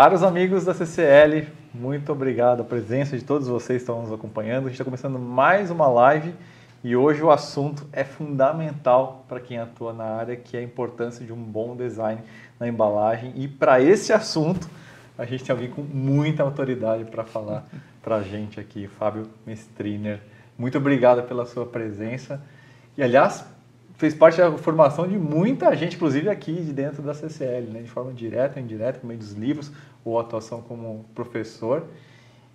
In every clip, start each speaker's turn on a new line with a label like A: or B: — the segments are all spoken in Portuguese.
A: Caros amigos da CCL, muito obrigado a presença de todos vocês que estão nos acompanhando. A gente está começando mais uma live e hoje o assunto é fundamental para quem atua na área, que é a importância de um bom design na embalagem. E para esse assunto, a gente tem alguém com muita autoridade para falar para a gente aqui, Fábio Mestriner. Muito obrigado pela sua presença. E, aliás, fez parte da formação de muita gente, inclusive aqui de dentro da CCL, né? de forma direta ou indireta, por meio dos livros ou atuação como professor.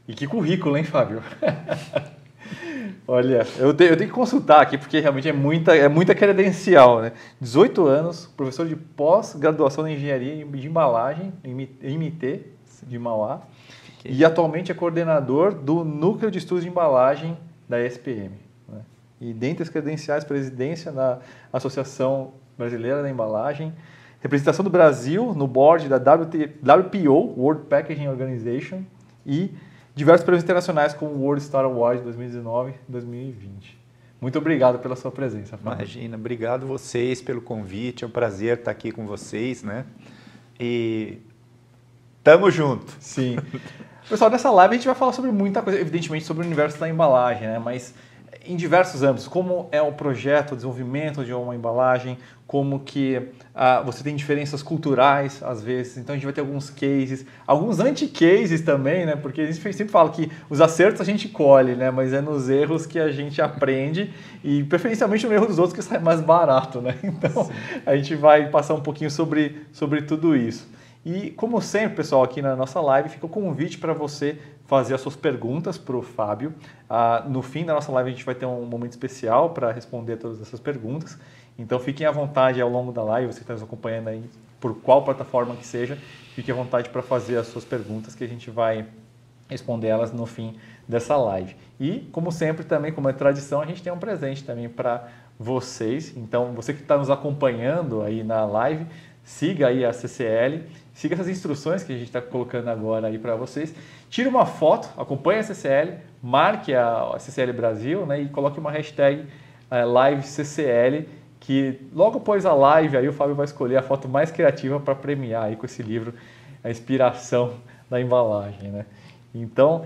A: E que currículo, hein, Fábio? Olha, eu tenho, eu tenho, que consultar aqui, porque realmente é muita, é muita credencial, né? 18 anos, professor de pós-graduação em engenharia de embalagem, MT, de Mauá, e atualmente é coordenador do Núcleo de Estudos de Embalagem da SPM. Né? E dentre as credenciais, presidência da Associação Brasileira da Embalagem, representação do Brasil no board da WPO, World Packaging Organization, e diversos prêmios internacionais como o World Star Award 2019 e 2020. Muito obrigado pela sua presença.
B: Fábio. Imagina, obrigado vocês pelo convite, é um prazer estar aqui com vocês, né? E tamo junto.
A: Sim. Pessoal, nessa live a gente vai falar sobre muita coisa, evidentemente sobre o universo da embalagem, né? Mas em diversos âmbitos, como é o projeto, o desenvolvimento de uma embalagem, como que ah, você tem diferenças culturais às vezes, então a gente vai ter alguns cases, alguns anti-cases também, né? Porque a gente sempre fala que os acertos a gente colhe, né? Mas é nos erros que a gente aprende e preferencialmente no erro dos outros que sai mais barato, né? Então Sim. a gente vai passar um pouquinho sobre, sobre tudo isso. E como sempre, pessoal, aqui na nossa live fica o convite para você fazer as suas perguntas para o Fábio. Ah, no fim da nossa live a gente vai ter um momento especial para responder todas essas perguntas. Então fiquem à vontade ao longo da live, você está nos acompanhando aí, por qual plataforma que seja, fique à vontade para fazer as suas perguntas que a gente vai responder elas no fim dessa live. E, como sempre, também, como é tradição, a gente tem um presente também para vocês. Então, você que está nos acompanhando aí na live, siga aí a CCL, siga essas instruções que a gente está colocando agora aí para vocês. Tire uma foto, acompanhe a CCL, marque a CCL Brasil né, e coloque uma hashtag uh, LiveCCL que logo após a live aí o Fábio vai escolher a foto mais criativa para premiar aí com esse livro, a inspiração da embalagem, né? Então,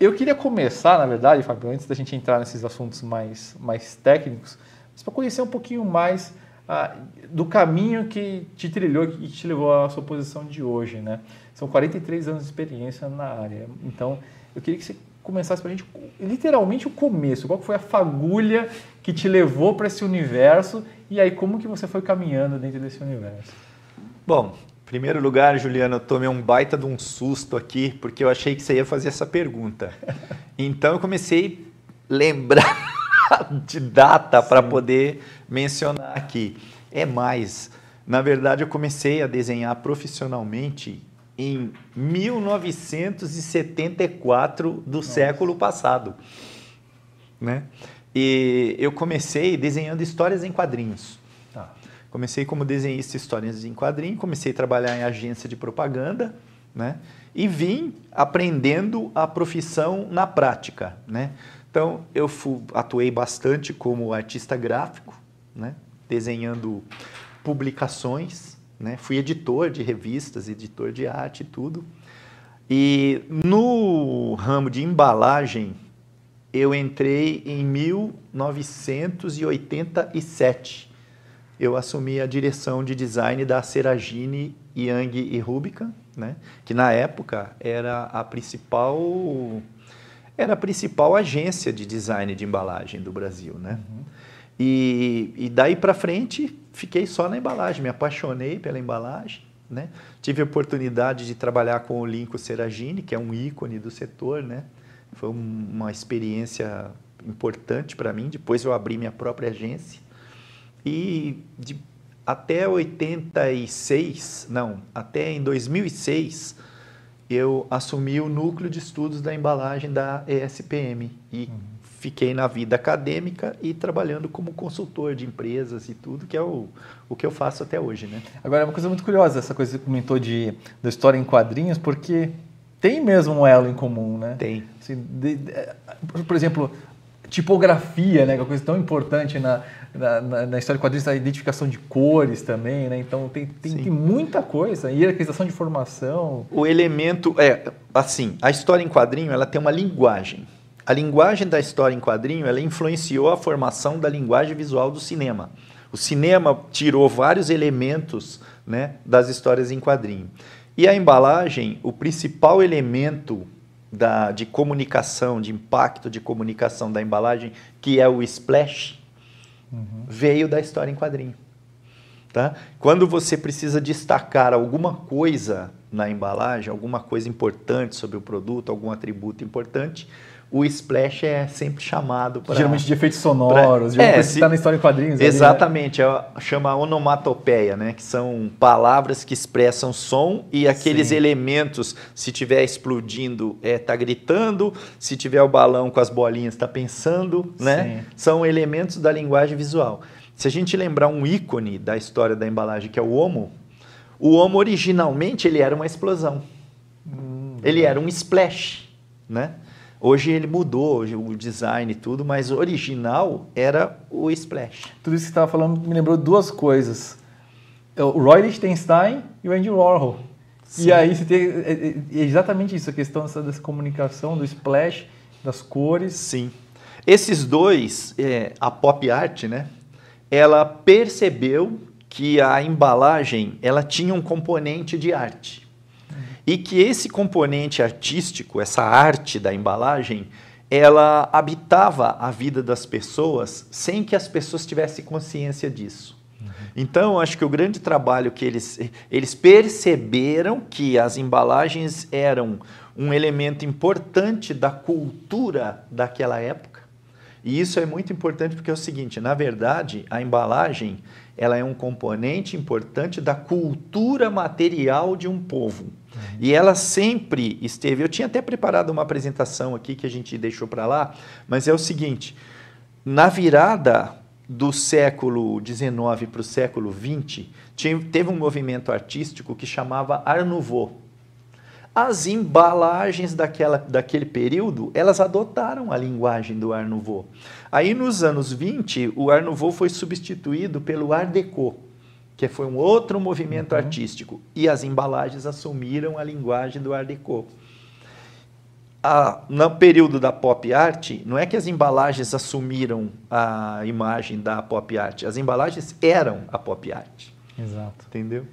A: eu queria começar, na verdade, Fábio, antes da gente entrar nesses assuntos mais, mais técnicos, para conhecer um pouquinho mais ah, do caminho que te trilhou e te levou à sua posição de hoje, né? São 43 anos de experiência na área. Então, eu queria que você começasse para a gente, literalmente, o começo. Qual foi a fagulha que te levou para esse universo e aí como que você foi caminhando dentro desse universo?
B: Bom, em primeiro lugar, Juliano, eu tomei um baita de um susto aqui, porque eu achei que você ia fazer essa pergunta. Então, eu comecei a lembrar de data para poder mencionar aqui. É mais, na verdade, eu comecei a desenhar profissionalmente em 1974 do Nossa. século passado. Né? E eu comecei desenhando histórias em quadrinhos. Tá. Comecei como desenhista histórias em quadrinhos, comecei a trabalhar em agência de propaganda, né? E vim aprendendo a profissão na prática, né? Então, eu atuei bastante como artista gráfico, né? Desenhando publicações, né? Fui editor de revistas, editor de arte e tudo. E no ramo de embalagem, eu entrei em 1987. Eu assumi a direção de design da Seragine, Young e Rubicon, né? que na época era a principal era a principal agência de design de embalagem do Brasil, né? E, e daí para frente fiquei só na embalagem, me apaixonei pela embalagem. Né? Tive a oportunidade de trabalhar com o Lincoln Seragini, que é um ícone do setor. Né? Foi uma experiência importante para mim. Depois eu abri minha própria agência. E de, até 86, não, até em 2006, eu assumi o núcleo de estudos da embalagem da ESPM. E uhum fiquei na vida acadêmica e trabalhando como consultor de empresas e tudo, que é o, o que eu faço até hoje, né?
A: Agora, é uma coisa muito curiosa, essa coisa que você comentou de, da história em quadrinhos, porque tem mesmo um elo em comum, né?
B: Tem.
A: Assim, de, de, por exemplo, tipografia, né? Que é uma coisa tão importante na, na, na, na história de quadrinhos, a identificação de cores também, né? Então tem, tem, tem muita coisa. Hierarquização de informação.
B: O elemento é assim, a história em quadrinho ela tem uma linguagem. A linguagem da história em quadrinho ela influenciou a formação da linguagem visual do cinema. O cinema tirou vários elementos né, das histórias em quadrinho. E a embalagem, o principal elemento da, de comunicação, de impacto de comunicação da embalagem, que é o splash, uhum. veio da história em quadrinho. Tá? Quando você precisa destacar alguma coisa na embalagem, alguma coisa importante sobre o produto, algum atributo importante, o splash é sempre chamado para.
A: Geralmente de efeitos sonoros, pra, é, que está na história em quadrinhos.
B: Exatamente, ali, né? é, chama onomatopeia, né? Que são palavras que expressam som e aqueles Sim. elementos, se estiver explodindo, é tá gritando, se tiver o balão com as bolinhas, está pensando, né? Sim. São elementos da linguagem visual. Se a gente lembrar um ícone da história da embalagem, que é o homo, o homo originalmente ele era uma explosão. Hum, ele era um splash, né? Hoje ele mudou o design e tudo, mas o original era o Splash.
A: Tudo isso que você estava falando me lembrou duas coisas. É o Roy Lichtenstein e o Andy Warhol. Sim. E aí você tem é, é exatamente isso, a questão dessa, dessa, comunicação, do splash, das cores.
B: Sim. Esses dois, é, a pop art, né? Ela percebeu que a embalagem ela tinha um componente de arte e que esse componente artístico, essa arte da embalagem, ela habitava a vida das pessoas sem que as pessoas tivessem consciência disso. Uhum. Então, acho que o grande trabalho que eles, eles perceberam que as embalagens eram um elemento importante da cultura daquela época. E isso é muito importante porque é o seguinte, na verdade, a embalagem, ela é um componente importante da cultura material de um povo. E ela sempre esteve. Eu tinha até preparado uma apresentação aqui que a gente deixou para lá, mas é o seguinte: na virada do século XIX para o século XX, teve um movimento artístico que chamava Art Nouveau. As embalagens daquela, daquele período, elas adotaram a linguagem do Art Nouveau. Aí, nos anos 20, o Art Nouveau foi substituído pelo Art Deco que foi um outro movimento uhum. artístico, e as embalagens assumiram a linguagem do Art Deco. A, no período da pop art, não é que as embalagens assumiram a imagem da pop art, as embalagens eram a pop art.
A: Exato.
B: Entendeu?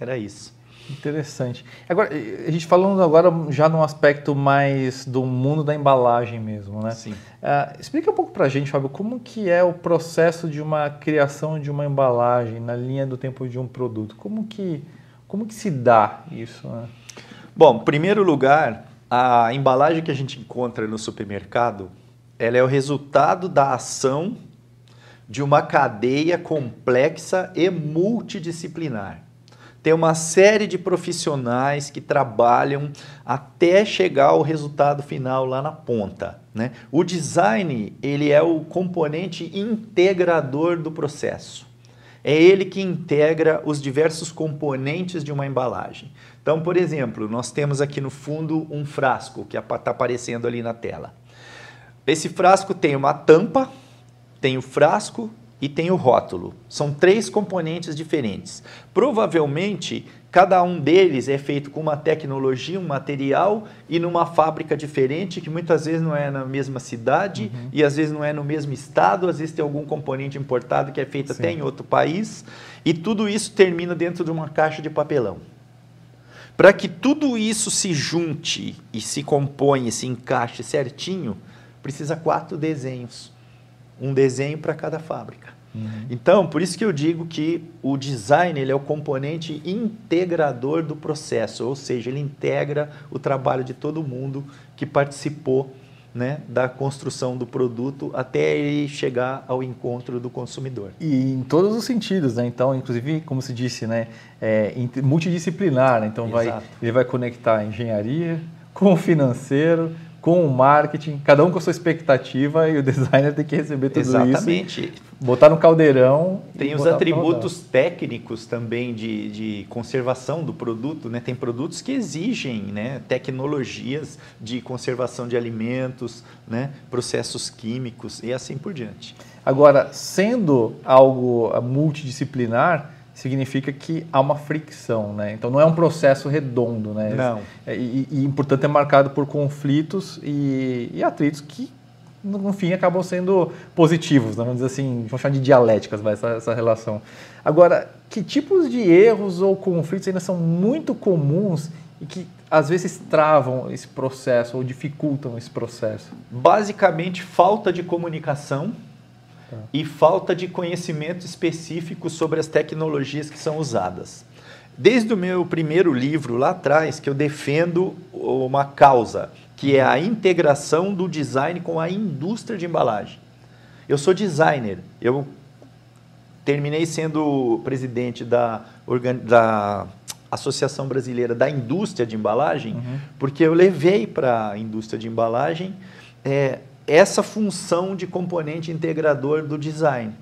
B: Era isso.
A: Interessante. Agora, a gente falando agora já num aspecto mais do mundo da embalagem mesmo, né?
B: Sim.
A: Uh, explica um pouco pra gente, Fábio, como que é o processo de uma criação de uma embalagem na linha do tempo de um produto? Como que, como que se dá isso? Né?
B: Bom, em primeiro lugar, a embalagem que a gente encontra no supermercado, ela é o resultado da ação de uma cadeia complexa e multidisciplinar. Tem uma série de profissionais que trabalham até chegar ao resultado final lá na ponta. Né? O design ele é o componente integrador do processo. É ele que integra os diversos componentes de uma embalagem. Então, por exemplo, nós temos aqui no fundo um frasco que está aparecendo ali na tela. Esse frasco tem uma tampa, tem o frasco e tem o rótulo. São três componentes diferentes. Provavelmente, cada um deles é feito com uma tecnologia, um material e numa fábrica diferente, que muitas vezes não é na mesma cidade uhum. e às vezes não é no mesmo estado, às vezes tem algum componente importado que é feito Sim. até em outro país. E tudo isso termina dentro de uma caixa de papelão. Para que tudo isso se junte e se componha, se encaixe certinho, precisa quatro desenhos um desenho para cada fábrica. Uhum. Então, por isso que eu digo que o design ele é o componente integrador do processo, ou seja, ele integra o trabalho de todo mundo que participou né, da construção do produto até ele chegar ao encontro do consumidor.
A: E em todos os sentidos, né? Então, inclusive, como se disse, né, é multidisciplinar. Né? Então, vai, ele vai conectar a engenharia com o financeiro, com o marketing, cada um com a sua expectativa e o designer tem que receber tudo
B: Exatamente.
A: isso.
B: Exatamente.
A: Botar no caldeirão.
B: Tem os atributos técnicos também de, de conservação do produto, né? Tem produtos que exigem né, tecnologias de conservação de alimentos, né? processos químicos e assim por diante.
A: Agora, sendo algo multidisciplinar, significa que há uma fricção, né? Então não é um processo redondo, né?
B: Não.
A: É, e, e, portanto, é marcado por conflitos e, e atritos que, no fim, acabam sendo positivos, né? vamos dizer assim, vamos chamar de dialéticas, vai, essa, essa relação. Agora, que tipos de erros ou conflitos ainda são muito comuns e que às vezes travam esse processo ou dificultam esse processo?
B: Basicamente, falta de comunicação Tá. e falta de conhecimento específico sobre as tecnologias que são usadas. Desde o meu primeiro livro lá atrás, que eu defendo uma causa, que é a integração do design com a indústria de embalagem. Eu sou designer, eu terminei sendo presidente da, da Associação Brasileira da Indústria de Embalagem, uhum. porque eu levei para a indústria de embalagem é, essa função de componente integrador do design.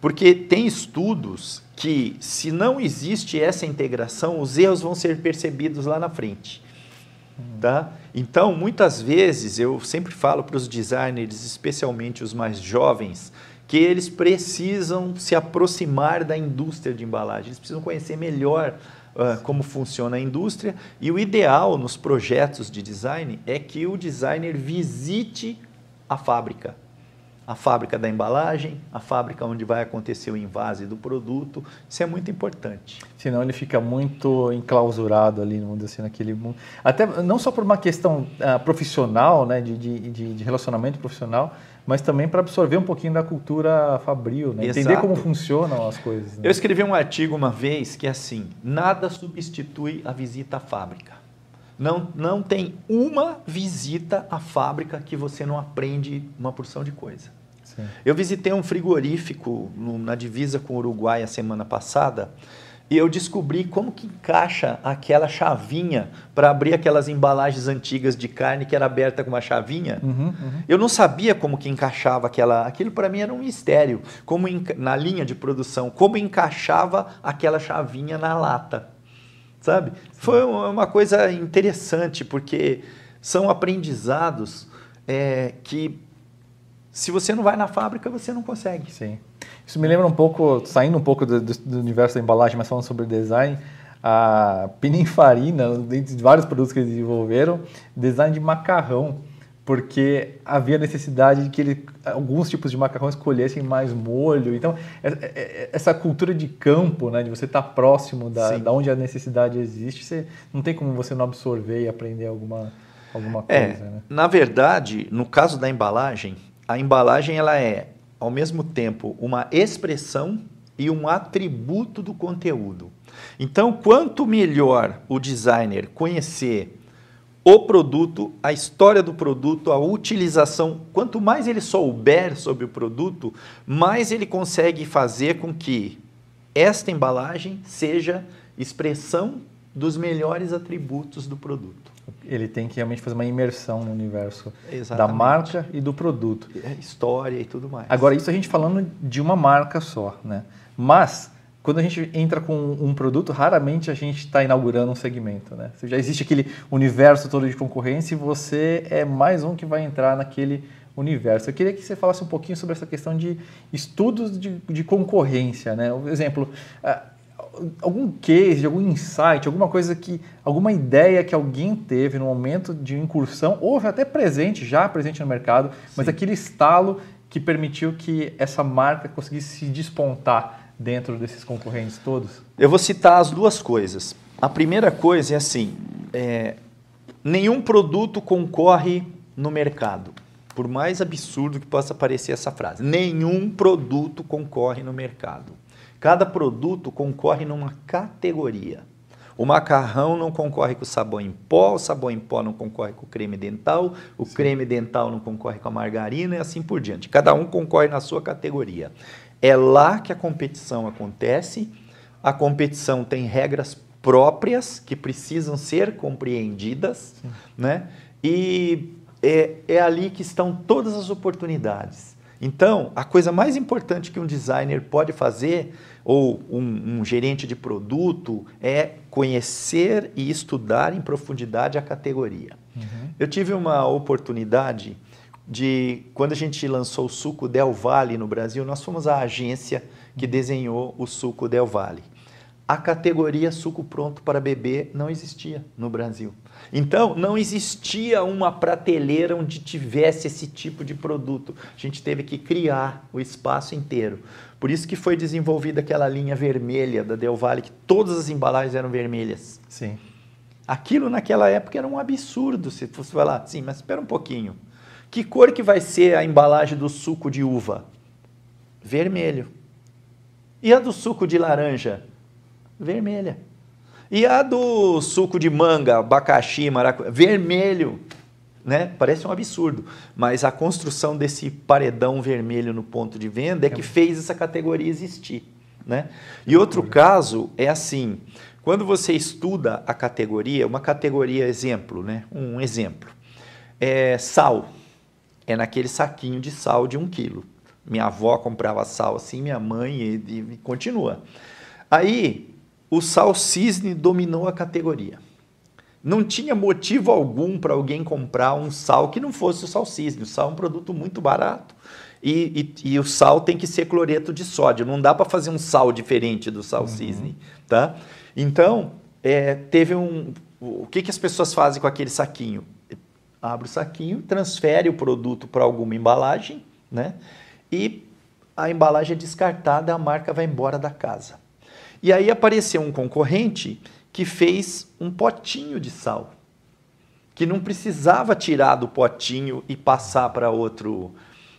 B: Porque tem estudos que, se não existe essa integração, os erros vão ser percebidos lá na frente. Tá? Então, muitas vezes, eu sempre falo para os designers, especialmente os mais jovens, que eles precisam se aproximar da indústria de embalagem, eles precisam conhecer melhor uh, como funciona a indústria. E o ideal nos projetos de design é que o designer visite a fábrica. A fábrica da embalagem, a fábrica onde vai acontecer o invase do produto. Isso é muito importante.
A: Senão ele fica muito enclausurado ali, vamos dizer assim, naquele mundo. Até não só por uma questão uh, profissional, né, de, de, de relacionamento profissional, mas também para absorver um pouquinho da cultura fabril, né? entender como funcionam as coisas. Né?
B: Eu escrevi um artigo uma vez que é assim: nada substitui a visita à fábrica. Não, não tem uma visita à fábrica que você não aprende uma porção de coisa. Sim. Eu visitei um frigorífico no, na divisa com o Uruguai a semana passada e eu descobri como que encaixa aquela chavinha para abrir aquelas embalagens antigas de carne que era aberta com uma chavinha. Uhum, uhum. Eu não sabia como que encaixava aquela. Aquilo para mim era um mistério. Como na linha de produção, como encaixava aquela chavinha na lata sabe? Foi uma coisa interessante, porque são aprendizados é, que, se você não vai na fábrica, você não consegue.
A: Sim. Isso me lembra um pouco, saindo um pouco do, do universo da embalagem, mas falando sobre design, a Pininfarina, dentre vários produtos que eles desenvolveram, design de macarrão porque havia necessidade de que ele, alguns tipos de macarrão escolhessem mais molho. Então, é, é, é, essa cultura de campo, né, de você estar próximo da, da onde a necessidade existe, você, não tem como você não absorver e aprender alguma, alguma coisa. É, né?
B: Na verdade, no caso da embalagem, a embalagem ela é, ao mesmo tempo, uma expressão e um atributo do conteúdo. Então, quanto melhor o designer conhecer o produto, a história do produto, a utilização. Quanto mais ele souber sobre o produto, mais ele consegue fazer com que esta embalagem seja expressão dos melhores atributos do produto.
A: Ele tem que realmente fazer uma imersão no universo Exatamente. da marca e do produto.
B: É, história e tudo mais.
A: Agora, isso a gente falando de uma marca só, né? Mas quando a gente entra com um produto, raramente a gente está inaugurando um segmento. Né? Já existe aquele universo todo de concorrência e você é mais um que vai entrar naquele universo. Eu queria que você falasse um pouquinho sobre essa questão de estudos de, de concorrência. Né? Por exemplo, algum case, algum insight, alguma coisa que, alguma ideia que alguém teve no momento de incursão, ou até presente, já presente no mercado, Sim. mas aquele estalo que permitiu que essa marca conseguisse se despontar dentro desses concorrentes todos?
B: Eu vou citar as duas coisas. A primeira coisa é assim: é, nenhum produto concorre no mercado. Por mais absurdo que possa parecer essa frase, nenhum produto concorre no mercado. Cada produto concorre numa categoria. O macarrão não concorre com o sabão em pó, o sabão em pó não concorre com o creme dental, o Sim. creme dental não concorre com a margarina e assim por diante. Cada um concorre na sua categoria. É lá que a competição acontece. A competição tem regras próprias que precisam ser compreendidas, né? E é, é ali que estão todas as oportunidades. Então, a coisa mais importante que um designer pode fazer, ou um, um gerente de produto, é conhecer e estudar em profundidade a categoria. Uhum. Eu tive uma oportunidade de, quando a gente lançou o suco Del Valle no Brasil, nós fomos a agência que desenhou o suco Del Valle. A categoria suco pronto para beber não existia no Brasil. Então, não existia uma prateleira onde tivesse esse tipo de produto. A gente teve que criar o espaço inteiro. Por isso que foi desenvolvida aquela linha vermelha da Del Valle, que todas as embalagens eram vermelhas.
A: Sim.
B: Aquilo naquela época era um absurdo, se fosse falar, sim, mas espera um pouquinho. Que cor que vai ser a embalagem do suco de uva? Vermelho. E a do suco de laranja? Vermelha. E a do suco de manga, abacaxi, maracujá? Vermelho. Né? Parece um absurdo, mas a construção desse paredão vermelho no ponto de venda é que fez essa categoria existir. Né? E outro caso é assim: quando você estuda a categoria, uma categoria exemplo, né? um exemplo, é sal, é naquele saquinho de sal de um quilo. Minha avó comprava sal assim, minha mãe e, e continua. Aí o sal cisne dominou a categoria. Não tinha motivo algum para alguém comprar um sal que não fosse o sal cisne. O sal é um produto muito barato. E, e, e o sal tem que ser cloreto de sódio. Não dá para fazer um sal diferente do sal uhum. cisne. Tá? Então, é, teve um. O que, que as pessoas fazem com aquele saquinho? Abre o saquinho, transfere o produto para alguma embalagem, né? E a embalagem é descartada, a marca vai embora da casa. E aí apareceu um concorrente que fez um potinho de sal, que não precisava tirar do potinho e passar para outro.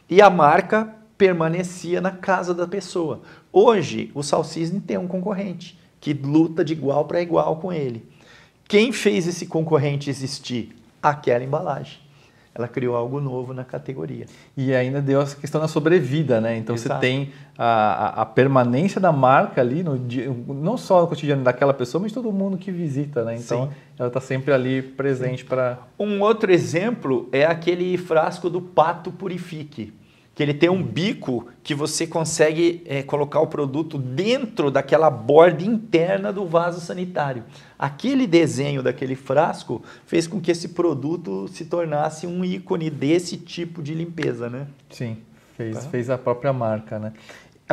B: E a marca permanecia na casa da pessoa. Hoje, o Salcisne tem um concorrente que luta de igual para igual com ele. Quem fez esse concorrente existir? Aquela embalagem ela criou algo novo na categoria.
A: E ainda deu essa questão da sobrevida, né? Então Exato. você tem a, a, permanência da marca ali, no dia, não só no cotidiano daquela pessoa, mas de todo mundo que visita, né? Então Sim. ela está sempre ali presente para.
B: Um outro exemplo é aquele frasco do Pato Purifique que ele tem um bico que você consegue é, colocar o produto dentro daquela borda interna do vaso sanitário. Aquele desenho daquele frasco fez com que esse produto se tornasse um ícone desse tipo de limpeza, né?
A: Sim, fez, tá? fez a própria marca, né?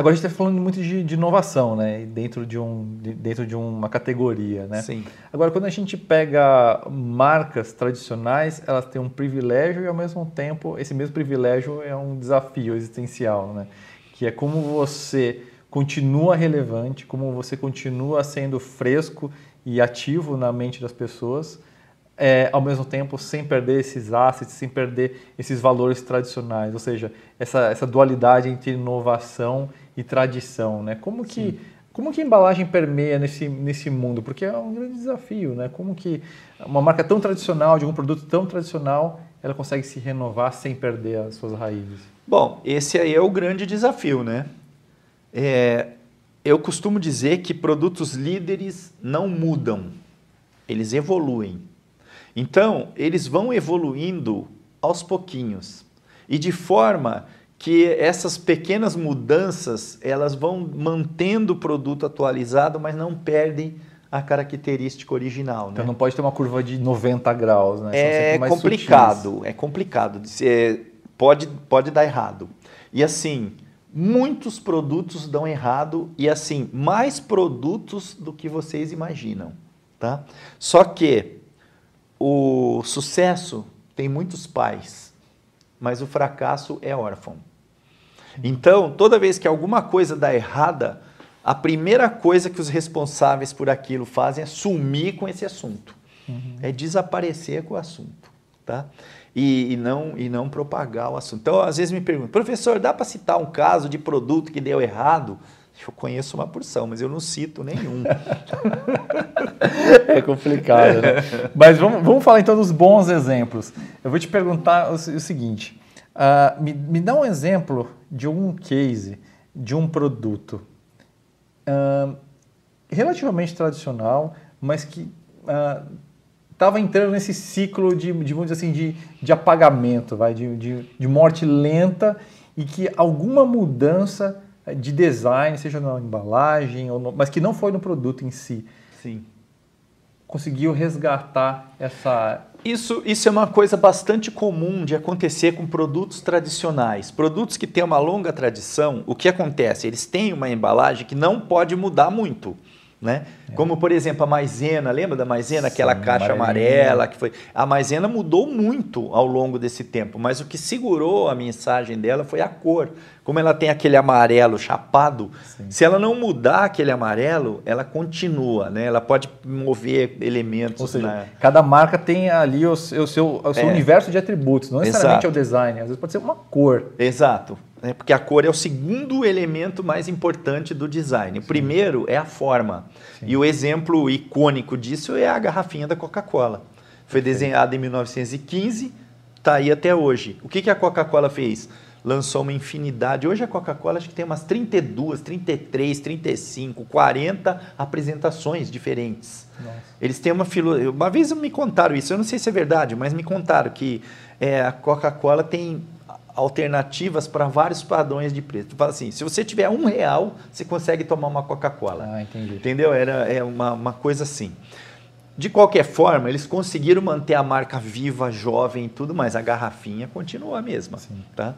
A: Agora a gente está falando muito de, de, inovação, né? Dentro de, um, de, dentro de uma categoria, né?
B: Sim.
A: Agora, quando a gente pega marcas tradicionais, elas têm um privilégio e, ao mesmo tempo, esse mesmo privilégio é um desafio existencial, né? Que é como você continua relevante, como você continua sendo fresco e ativo na mente das pessoas, é, ao mesmo tempo sem perder esses assets, sem perder esses valores tradicionais, ou seja, essa, essa dualidade entre inovação e tradição, né? Como que como que a embalagem permeia nesse, nesse mundo? Porque é um grande desafio, né? Como que uma marca tão tradicional, de um produto tão tradicional, ela consegue se renovar sem perder as suas raízes?
B: Bom, esse aí é o grande desafio, né? É, eu costumo dizer que produtos líderes não mudam, eles evoluem. Então, eles vão evoluindo aos pouquinhos e de forma que essas pequenas mudanças elas vão mantendo o produto atualizado, mas não perdem a característica original. Né?
A: Então não pode ter uma curva de 90 graus, né?
B: É complicado, sutis. é complicado. É, pode, pode dar errado. E assim, muitos produtos dão errado e assim, mais produtos do que vocês imaginam. Tá? Só que o sucesso tem muitos pais, mas o fracasso é órfão. Então, toda vez que alguma coisa dá errada, a primeira coisa que os responsáveis por aquilo fazem é sumir com esse assunto. Uhum. É desaparecer com o assunto. Tá? E, e, não, e não propagar o assunto. Então, às vezes me perguntam, professor, dá para citar um caso de produto que deu errado? Eu conheço uma porção, mas eu não cito nenhum.
A: é complicado, né? Mas vamos, vamos falar então dos bons exemplos. Eu vou te perguntar o, o seguinte: uh, me, me dá um exemplo de um case, de um produto uh, relativamente tradicional, mas que estava uh, entrando nesse ciclo de, dizer assim, de, de apagamento, vai, de, de, de morte lenta e que alguma mudança de design, seja na embalagem, ou no, mas que não foi no produto em si,
B: Sim.
A: conseguiu resgatar essa.
B: Isso, isso é uma coisa bastante comum de acontecer com produtos tradicionais. Produtos que têm uma longa tradição, o que acontece? Eles têm uma embalagem que não pode mudar muito. Né? É. Como, por exemplo, a maisena, lembra da maisena, aquela Sim, caixa amarela que foi. A maisena mudou muito ao longo desse tempo, mas o que segurou a mensagem dela foi a cor. Como ela tem aquele amarelo chapado, Sim. se ela não mudar aquele amarelo, ela continua, né? Ela pode mover elementos.
A: Ou seja, na... cada marca tem ali o seu, o seu, o seu é. universo de atributos, não necessariamente Exato. é o design, às vezes pode ser uma cor.
B: Exato né? porque a cor é o segundo elemento mais importante do design. O Sim. primeiro é a forma. Sim. E o exemplo icônico disso é a garrafinha da Coca-Cola. Foi desenhada em 1915, está aí até hoje. O que, que a Coca-Cola fez? Lançou uma infinidade. Hoje a Coca-Cola acho que tem umas 32, 33, 35, 40 apresentações diferentes. Nossa. Eles têm uma filosofia. Uma vez me contaram isso, eu não sei se é verdade, mas me contaram que é, a Coca-Cola tem alternativas para vários padrões de preço. Tu fala assim, se você tiver um real, você consegue tomar uma Coca-Cola.
A: Ah, entendi.
B: Entendeu? Era é uma, uma coisa assim. De qualquer forma, eles conseguiram manter a marca viva, jovem e tudo mais. A garrafinha continua a mesma. Sim. Tá?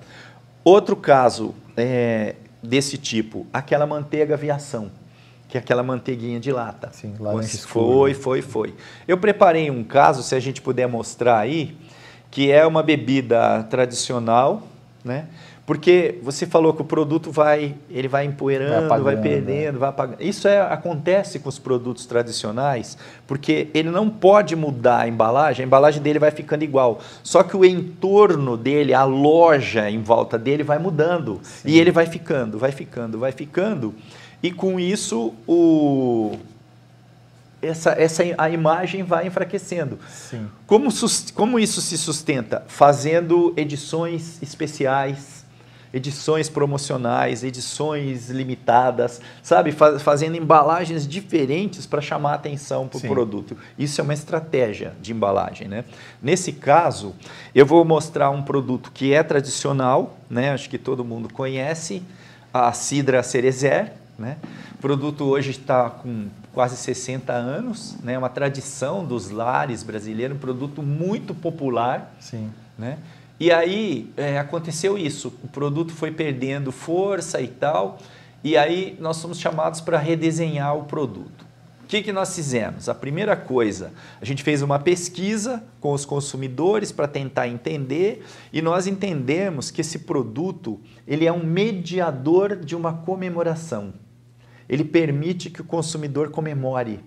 B: Outro caso é, desse tipo, aquela manteiga aviação, que é aquela manteiguinha de lata.
A: Sim, lá
B: Foi, foi, foi. Eu preparei um caso, se a gente puder mostrar aí, que é uma bebida tradicional, né? Porque você falou que o produto vai, ele vai empoeirando, vai, vai perdendo, né? vai apagando. Isso é, acontece com os produtos tradicionais, porque ele não pode mudar a embalagem, a embalagem dele vai ficando igual. Só que o entorno dele, a loja em volta dele vai mudando. Sim. E ele vai ficando, vai ficando, vai ficando. E com isso o, essa, essa, a imagem vai enfraquecendo.
A: Sim.
B: Como, como isso se sustenta? Fazendo edições especiais, edições promocionais, edições limitadas, sabe? Fazendo embalagens diferentes para chamar atenção para o produto. Isso é uma estratégia de embalagem. Né? Nesse caso, eu vou mostrar um produto que é tradicional, né? acho que todo mundo conhece, a Cidra Cerezer. Né? O produto hoje está com quase 60 anos, né? uma tradição dos lares brasileiros, um produto muito popular.
A: Sim.
B: Né? E aí é, aconteceu isso, o produto foi perdendo força e tal, e aí nós fomos chamados para redesenhar o produto. O que, que nós fizemos? A primeira coisa, a gente fez uma pesquisa com os consumidores para tentar entender e nós entendemos que esse produto ele é um mediador de uma comemoração ele permite que o consumidor comemore,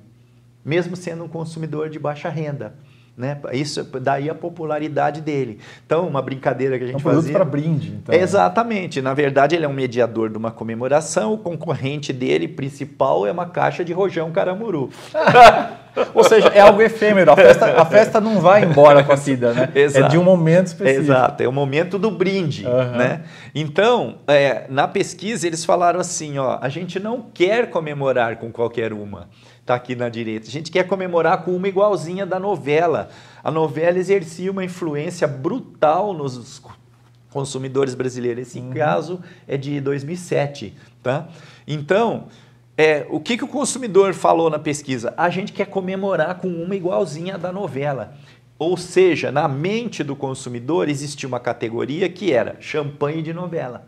B: mesmo sendo um consumidor de baixa renda. Né? Isso daí a popularidade dele. Então, uma brincadeira que a gente é um fazia.
A: para brinde. Então.
B: Exatamente. Na verdade, ele é um mediador de uma comemoração. O concorrente dele principal é uma caixa de rojão caramuru.
A: Ou seja, é algo efêmero. A festa, a festa não vai embora com a Cida, né? Exato. É de um momento específico.
B: Exato, é o momento do brinde. Uhum. Né? Então, é, na pesquisa, eles falaram assim: ó, a gente não quer comemorar com qualquer uma. Está aqui na direita. A gente quer comemorar com uma igualzinha da novela. A novela exercia uma influência brutal nos consumidores brasileiros. Esse uhum. caso é de 2007. Tá? Então, é, o que, que o consumidor falou na pesquisa? A gente quer comemorar com uma igualzinha da novela. Ou seja, na mente do consumidor existia uma categoria que era champanhe de novela.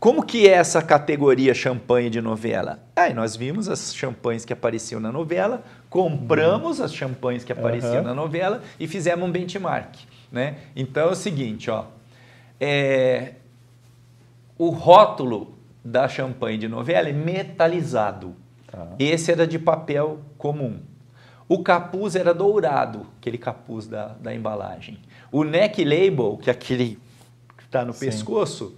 B: Como que é essa categoria champanhe de novela? Aí nós vimos as champanhes que apareciam na novela, compramos as champanhes que apareciam uhum. na novela e fizemos um benchmark. Né? Então é o seguinte, ó, é, o rótulo da champanhe de novela é metalizado. Tá. Esse era de papel comum. O capuz era dourado, aquele capuz da, da embalagem. O neck label, que é aquele que está no Sim. pescoço,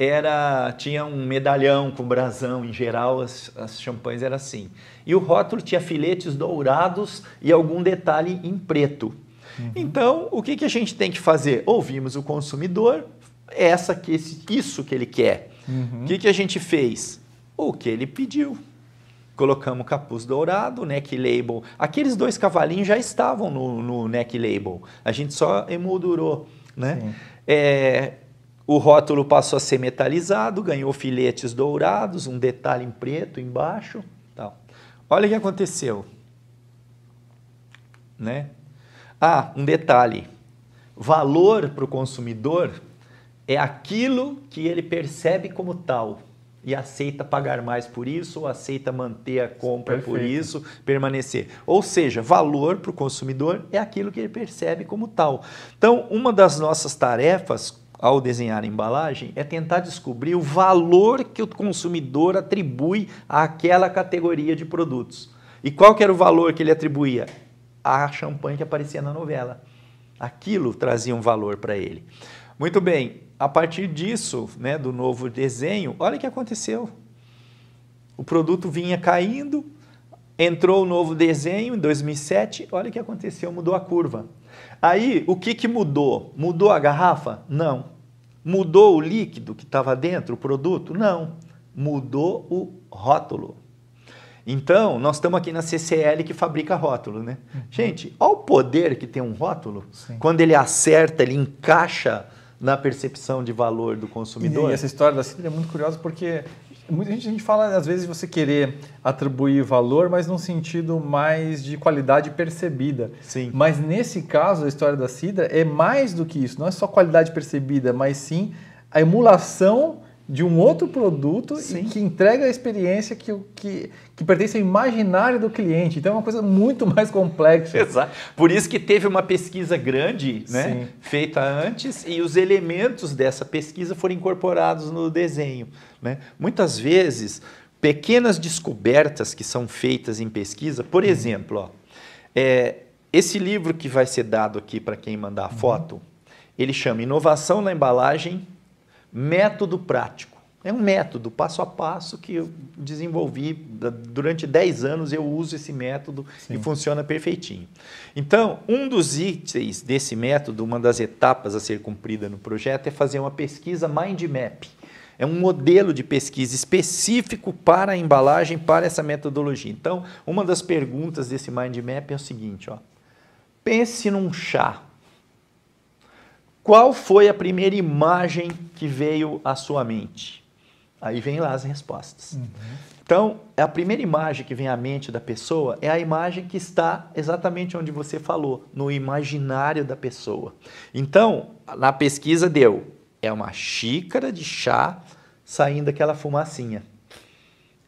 B: era tinha um medalhão com brasão. Em geral, as, as champanhes eram assim. E o rótulo tinha filetes dourados e algum detalhe em preto. Uhum. Então, o que, que a gente tem que fazer? Ouvimos o consumidor, essa que isso que ele quer. Uhum. O que, que a gente fez? O que ele pediu. Colocamos capuz dourado, neck label. Aqueles dois cavalinhos já estavam no, no neck label. A gente só emoldurou. Né? É, o rótulo passou a ser metalizado, ganhou filetes dourados, um detalhe em preto embaixo. Tal. Olha o que aconteceu. Né? Ah, um detalhe. Valor para o consumidor é aquilo que ele percebe como tal e aceita pagar mais por isso, ou aceita manter a compra Perfeito. por isso, permanecer. Ou seja, valor para o consumidor é aquilo que ele percebe como tal. Então, uma das nossas tarefas ao desenhar a embalagem é tentar descobrir o valor que o consumidor atribui àquela categoria de produtos. E qual que era o valor que ele atribuía? A champanhe que aparecia na novela. Aquilo trazia um valor para ele. Muito bem, a partir disso, né, do novo desenho, olha o que aconteceu. O produto vinha caindo, entrou o novo desenho em 2007, olha o que aconteceu, mudou a curva. Aí, o que, que mudou? Mudou a garrafa? Não. Mudou o líquido que estava dentro, o produto? Não. Mudou o rótulo. Então, nós estamos aqui na CCL que fabrica rótulo, né? Uhum. Gente, olha o poder que tem um rótulo. Sim. Quando ele acerta, ele encaixa na percepção de valor do consumidor.
A: E essa história da Cidra é muito curiosa porque muita gente, a gente fala, às vezes, você querer atribuir valor, mas num sentido mais de qualidade percebida.
B: Sim.
A: Mas nesse caso, a história da Cidra é mais do que isso. Não é só qualidade percebida, mas sim a emulação de um outro produto que entrega a experiência que, que, que pertence ao imaginário do cliente. Então é uma coisa muito mais complexa.
B: Exato. Por isso que teve uma pesquisa grande né, feita antes e os elementos dessa pesquisa foram incorporados no desenho. Né? Muitas vezes, pequenas descobertas que são feitas em pesquisa, por uhum. exemplo, ó, é, esse livro que vai ser dado aqui para quem mandar a uhum. foto, ele chama Inovação na Embalagem Método prático. É um método, passo a passo, que eu desenvolvi durante 10 anos. Eu uso esse método Sim. e funciona perfeitinho. Então, um dos itens desse método, uma das etapas a ser cumprida no projeto, é fazer uma pesquisa mind map. É um modelo de pesquisa específico para a embalagem, para essa metodologia. Então, uma das perguntas desse mind map é o seguinte: ó, pense num chá qual foi a primeira imagem que veio à sua mente? Aí vem lá as respostas. Uhum. Então, a primeira imagem que vem à mente da pessoa é a imagem que está exatamente onde você falou, no imaginário da pessoa. Então, na pesquisa deu, é uma xícara de chá saindo aquela fumacinha.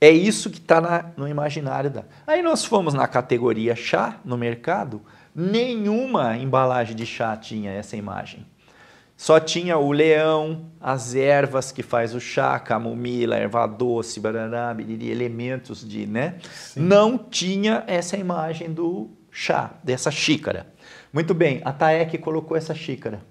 B: É isso que está no imaginário da. Aí nós fomos na categoria chá no mercado, nenhuma embalagem de chá tinha essa imagem. Só tinha o leão, as ervas que faz o chá, camomila, erva doce, barará, biriri, elementos de, né? Sim. Não tinha essa imagem do chá, dessa xícara. Muito bem, a Taek colocou essa xícara.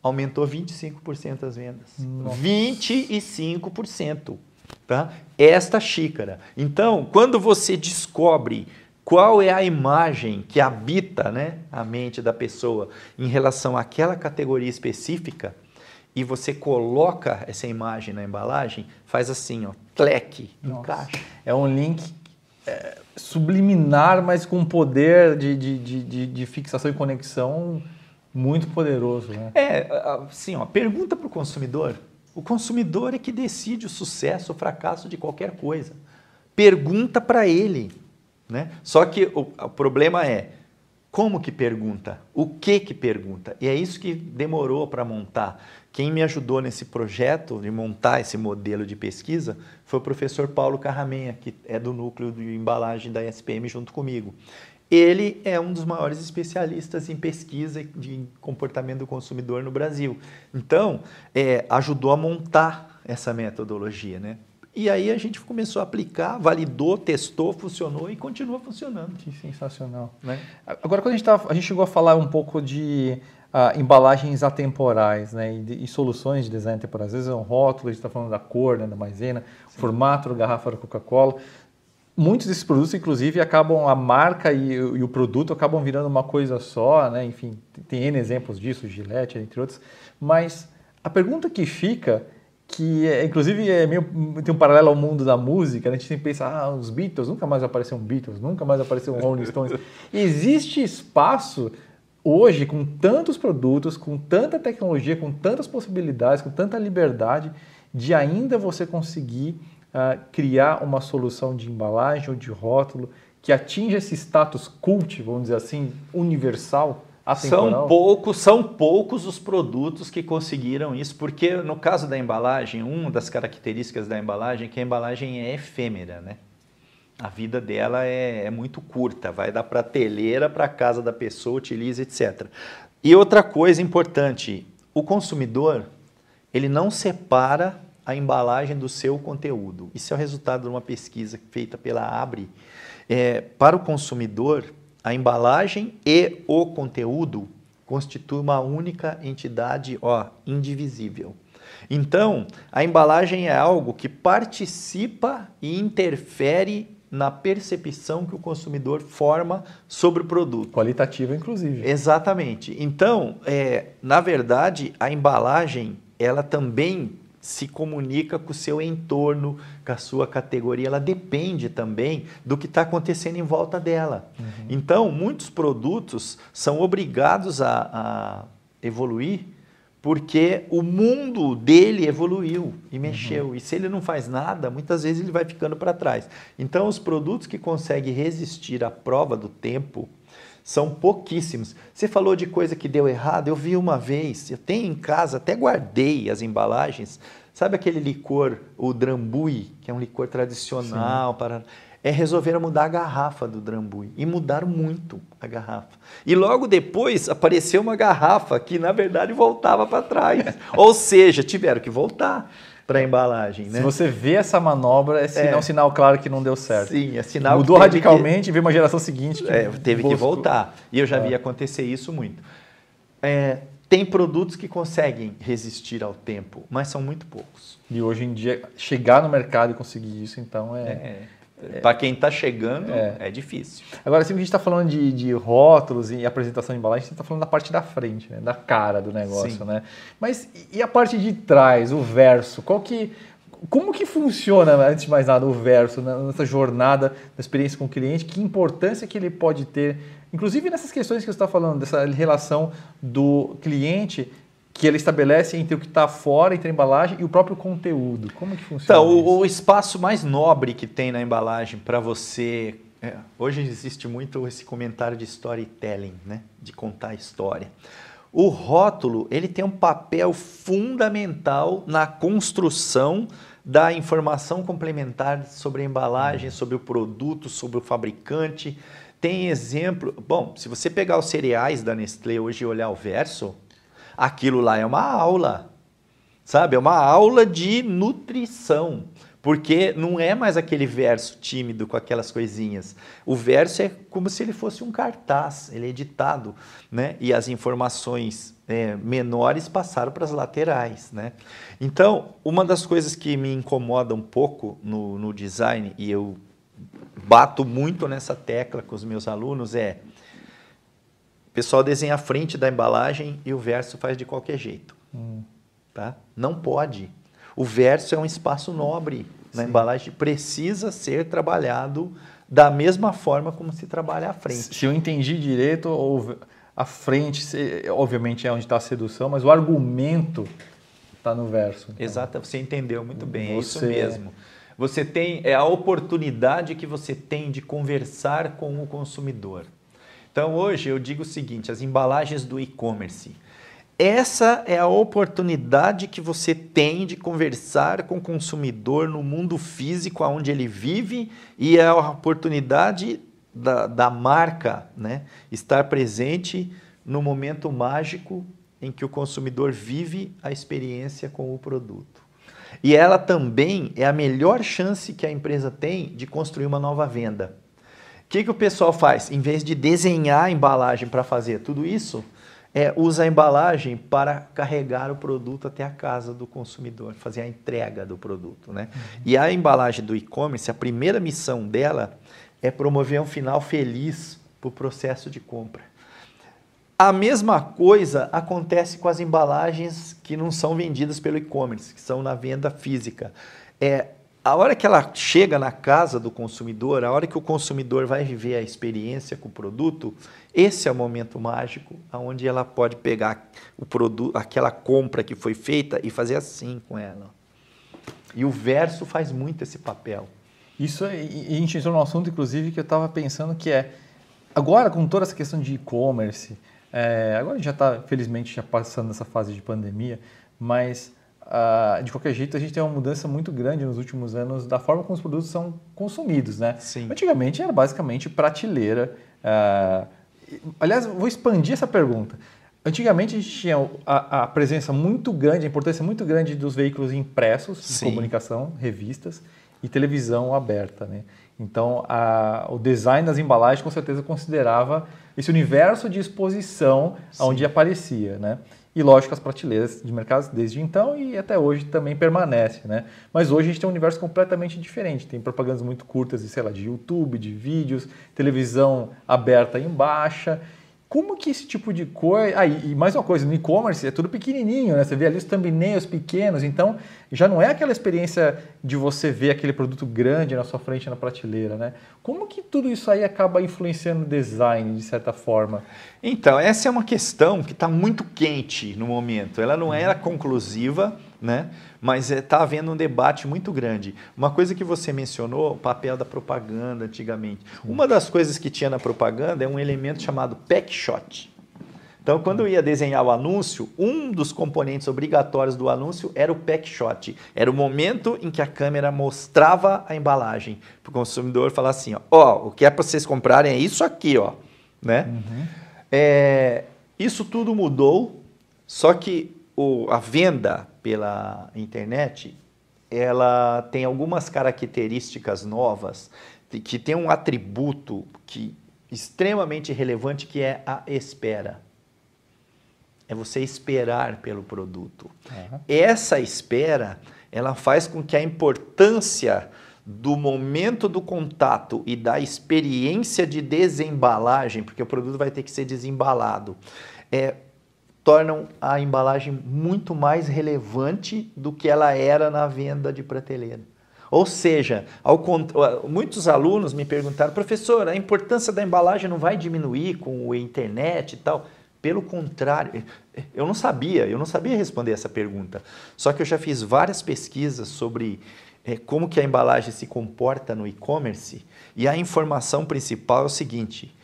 B: Aumentou 25% as vendas. Nossa. 25%. Tá? Esta xícara. Então, quando você descobre qual é a imagem que habita né, a mente da pessoa em relação àquela categoria específica e você coloca essa imagem na embalagem, faz assim, ó, cleque, encaixa.
A: É um link é, subliminar, mas com poder de, de, de, de, fixação e conexão muito poderoso. Né?
B: É, assim, ó, pergunta para o consumidor. O consumidor é que decide o sucesso ou fracasso de qualquer coisa. Pergunta para ele. Né? Só que o, o problema é como que pergunta, o que que pergunta. E é isso que demorou para montar. Quem me ajudou nesse projeto de montar esse modelo de pesquisa foi o professor Paulo Carramenha, que é do núcleo de embalagem da SPM junto comigo. Ele é um dos maiores especialistas em pesquisa de comportamento do consumidor no Brasil. Então, é, ajudou a montar essa metodologia, né? E aí a gente começou a aplicar, validou, testou, funcionou e continua funcionando.
A: Que sensacional. Né? Agora, quando a gente, tá, a gente chegou a falar um pouco de uh, embalagens atemporais né? E, de, e, soluções de design temporal, às vezes é um rótulo, a gente está falando da cor, né? da maisena, Sim. formato da garrafa da Coca-Cola. Muitos desses produtos, inclusive, acabam, a marca e, e, o produto acabam virando uma coisa só, né? enfim, tem N exemplos disso, Gillette, entre outros. Mas a pergunta que fica que é, inclusive é meio, tem um paralelo ao mundo da música, né? a gente sempre pensa, ah, os Beatles, nunca mais apareceu um Beatles, nunca mais apareceu um Rolling Stones. Existe espaço hoje, com tantos produtos, com tanta tecnologia, com tantas possibilidades, com tanta liberdade, de ainda você conseguir uh, criar uma solução de embalagem ou de rótulo que atinja esse status cult, vamos dizer assim, universal?
B: Atemporal? São poucos, são poucos os produtos que conseguiram isso, porque no caso da embalagem, uma das características da embalagem é que a embalagem é efêmera, né? A vida dela é, é muito curta, vai da prateleira para a casa da pessoa, utiliza, etc. E outra coisa importante, o consumidor, ele não separa a embalagem do seu conteúdo. Isso é o resultado de uma pesquisa feita pela Abre. É, para o consumidor, a embalagem e o conteúdo constituem uma única entidade ó, indivisível. Então, a embalagem é algo que participa e interfere na percepção que o consumidor forma sobre o produto.
A: Qualitativa, inclusive.
B: Exatamente. Então, é, na verdade, a embalagem ela também se comunica com o seu entorno, com a sua categoria, ela depende também do que está acontecendo em volta dela. Uhum. Então, muitos produtos são obrigados a, a, evoluir porque o mundo dele evoluiu e uhum. mexeu. Uhum. E se ele não faz nada, muitas vezes ele vai ficando para trás. Então, os produtos que conseguem resistir à prova do tempo, são pouquíssimos. Você falou de coisa que deu errado, eu vi uma vez, eu tenho em casa, até guardei as embalagens. Sabe aquele licor, o Drambuie, que é um licor tradicional para é resolveram mudar a garrafa do Drambuie e mudaram muito a garrafa. E logo depois apareceu uma garrafa que na verdade voltava para trás. Ou seja, tiveram que voltar para a embalagem. Né?
A: Se você vê essa manobra, é sinal, é um sinal claro que não deu certo.
B: Sim, é sinal
A: Mudou radicalmente que... e veio uma geração seguinte que
B: é, teve buscou. que voltar. E eu já é. vi acontecer isso muito. É, tem produtos que conseguem resistir ao tempo, mas são muito poucos.
A: E hoje em dia, chegar no mercado e conseguir isso, então é,
B: é. Para quem está chegando, é. é. difícil.
A: Agora, sempre que a gente está falando de, de, rótulos e apresentação de embalagem, a gente está falando da parte da frente, né? da cara do negócio, Sim. né? Mas e a parte de trás, o verso? Qual que, como que funciona, antes de mais nada, o verso nessa jornada da experiência com o cliente? Que importância que ele pode ter, inclusive nessas questões que você está falando, dessa relação do cliente que ele estabelece entre o que está fora, entre a embalagem e o próprio conteúdo. Como que funciona
B: Então, o, o espaço mais nobre que tem na embalagem para você... É, hoje existe muito esse comentário de storytelling, né? de contar a história. O rótulo ele tem um papel fundamental na construção da informação complementar sobre a embalagem, sobre o produto, sobre o fabricante. Tem exemplo. Bom, se você pegar os cereais da Nestlé hoje e olhar o verso, aquilo lá é uma aula, sabe? É uma aula de nutrição, porque não é mais aquele verso tímido com aquelas coisinhas. O verso é como se ele fosse um cartaz, ele é editado, né? E as informações é, menores passaram para as laterais, né? Então, uma das coisas que me incomoda um pouco no, no design, e eu bato muito nessa tecla com os meus alunos, é o pessoal desenha a frente da embalagem e o verso faz de qualquer jeito. Hum. Tá? Não pode. O verso é um espaço nobre na Sim. embalagem, precisa ser trabalhado da mesma forma como se trabalha a frente.
A: Se eu entendi direito, a frente, obviamente, é onde está a sedução, mas o argumento está no verso.
B: Então. Exato, você entendeu muito bem, é isso mesmo. Você tem, é a oportunidade que você tem de conversar com o consumidor. Então hoje eu digo o seguinte: as embalagens do e-commerce. Essa é a oportunidade que você tem de conversar com o consumidor no mundo físico onde ele vive e é a oportunidade da, da marca né, estar presente no momento mágico em que o consumidor vive a experiência com o produto. E ela também é a melhor chance que a empresa tem de construir uma nova venda que, que o pessoal faz? Em vez de desenhar a embalagem para fazer tudo isso, é, usa a embalagem para carregar o produto até a casa do consumidor, fazer a entrega do produto. Né? Uhum. E a embalagem do e-commerce, a primeira missão dela é promover um final feliz para o processo de compra. A mesma coisa acontece com as embalagens que não são vendidas pelo e-commerce, que são na venda física. É, a hora que ela chega na casa do consumidor, a hora que o consumidor vai viver a experiência com o produto, esse é o momento mágico onde ela pode pegar o produto, aquela compra que foi feita e fazer assim com ela. E o verso faz muito esse papel.
A: Isso, e a gente entrou num assunto, inclusive, que eu estava pensando que é, agora com toda essa questão de e-commerce, é, agora a gente já está, felizmente, já passando essa fase de pandemia, mas Uh, de qualquer jeito, a gente tem uma mudança muito grande nos últimos anos da forma como os produtos são consumidos, né?
B: Sim.
A: Antigamente era basicamente prateleira. Uh, aliás, vou expandir essa pergunta. Antigamente a gente tinha a, a, presença muito grande, a importância muito grande dos veículos impressos de Sim. comunicação, revistas e televisão aberta, né? Então, a, o design das embalagens com certeza considerava esse universo de exposição Sim. onde aparecia, né? E lógico, as prateleiras de mercado desde então e até hoje também permanece, né? Mas hoje a gente tem um universo completamente diferente. Tem propagandas muito curtas, de, sei lá, de YouTube, de vídeos, televisão aberta em baixa como que esse tipo de coisa. Ah, e mais uma coisa, no e-commerce é tudo pequenininho, né? Você vê ali os thumbnails pequenos, então já não é aquela experiência de você ver aquele produto grande na sua frente na prateleira, né? Como que tudo isso aí acaba influenciando o design de certa forma?
B: Então, essa é uma questão que está muito quente no momento. Ela não era conclusiva, né? mas está é, havendo um debate muito grande. Uma coisa que você mencionou, o papel da propaganda antigamente. Uma das coisas que tinha na propaganda é um elemento chamado pack shot. Então, quando eu ia desenhar o anúncio, um dos componentes obrigatórios do anúncio era o pack shot. Era o momento em que a câmera mostrava a embalagem para o consumidor falar assim: ó, ó o que é para vocês comprarem é isso aqui, ó, né? Uhum. É, isso tudo mudou, só que o, a venda pela internet, ela tem algumas características novas que tem um atributo que extremamente relevante que é a espera. É você esperar pelo produto. Uhum. Essa espera, ela faz com que a importância do momento do contato e da experiência de desembalagem, porque o produto vai ter que ser desembalado, é, tornam a embalagem muito mais relevante do que ela era na venda de prateleira. Ou seja, ao, muitos alunos me perguntaram, professor, a importância da embalagem não vai diminuir com a internet e tal? Pelo contrário, eu não sabia, eu não sabia responder essa pergunta. Só que eu já fiz várias pesquisas sobre é, como que a embalagem se comporta no e-commerce e a informação principal é o seguinte: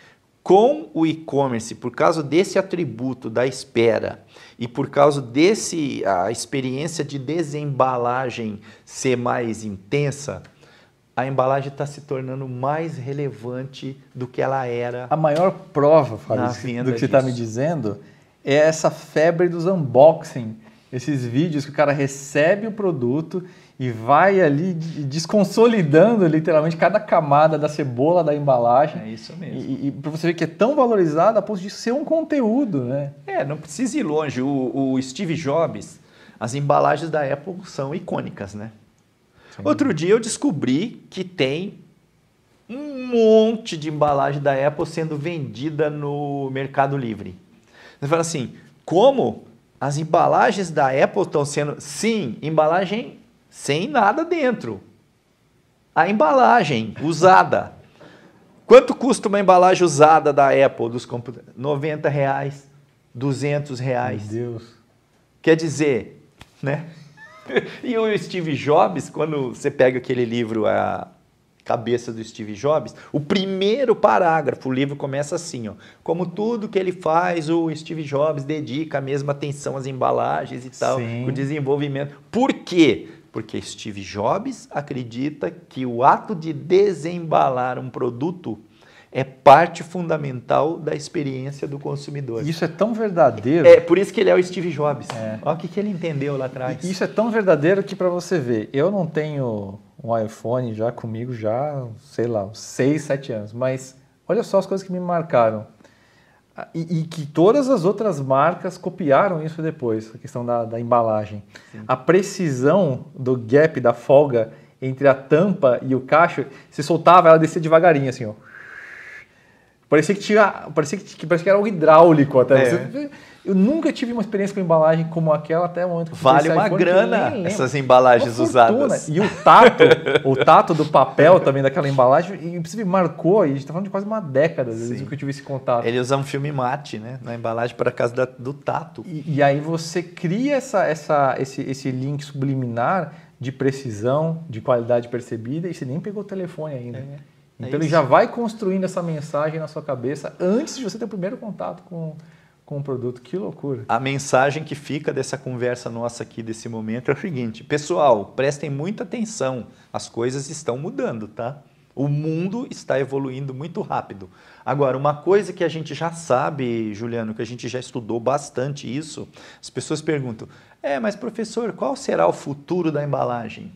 B: com o e-commerce, por causa desse atributo da espera e por causa desse a experiência de desembalagem ser mais intensa, a embalagem está se tornando mais relevante do que ela era.
A: A maior prova, Fábio, do que você está me dizendo é essa febre dos unboxing, esses vídeos que o cara recebe o produto e vai ali desconsolidando literalmente cada camada da cebola da embalagem.
B: É isso mesmo.
A: E, e para você ver que é tão valorizado a ponto de ser um conteúdo, né?
B: É, não precisa ir longe. O, o Steve Jobs, as embalagens da Apple são icônicas, né? Sim. Outro dia eu descobri que tem um monte de embalagem da Apple sendo vendida no Mercado Livre. Você fala assim, como as embalagens da Apple estão sendo... Sim, embalagem sem nada dentro. A embalagem usada. Quanto custa uma embalagem usada da Apple dos computadores? 90 reais, 200 reais.
A: Meu Deus.
B: Quer dizer, né? E o Steve Jobs, quando você pega aquele livro A Cabeça do Steve Jobs, o primeiro parágrafo, o livro começa assim, ó. Como tudo que ele faz, o Steve Jobs dedica a mesma atenção às embalagens e tal, Sim. o desenvolvimento. Por quê? Porque Steve Jobs acredita que o ato de desembalar um produto é parte fundamental da experiência do consumidor.
A: Isso é tão verdadeiro.
B: É por isso que ele é o Steve Jobs. É. Olha o que, que ele entendeu lá atrás.
A: Isso é tão verdadeiro que para você ver, eu não tenho um iPhone já comigo já, sei lá, 6, 7 anos, mas olha só as coisas que me marcaram. E, e, que todas as outras marcas copiaram isso depois, a questão da, da embalagem. Sim. A precisão do gap, da folga entre a tampa e o cacho, se soltava, ela descia devagarinho, assim, ó. Parecia que tinha. Parecia que, parecia que era algo hidráulico até.
B: É.
A: Você, eu nunca tive uma experiência com embalagem como aquela até o momento que
B: Vale uma
A: iPhone,
B: grana essas embalagens usadas.
A: E o tato, o tato do papel também daquela embalagem, inclusive marcou, e a gente está falando de quase uma década desde que eu tive esse contato.
B: Ele usa um filme mate, né? Na embalagem para casa da, do tato.
A: E, e, aí você cria essa, essa, esse, esse link subliminar de precisão, de qualidade percebida, e você nem pegou o telefone ainda. É. Então é ele já vai construindo essa mensagem na sua cabeça antes de você ter o primeiro contato com, com o produto. Que loucura.
B: A mensagem que fica dessa conversa nossa aqui, desse momento, é o seguinte: pessoal, prestem muita atenção. As coisas estão mudando, tá? O mundo está evoluindo muito rápido. Agora, uma coisa que a gente já sabe, Juliano, que a gente já estudou bastante isso, as pessoas perguntam: é, mas professor, qual será o futuro da embalagem?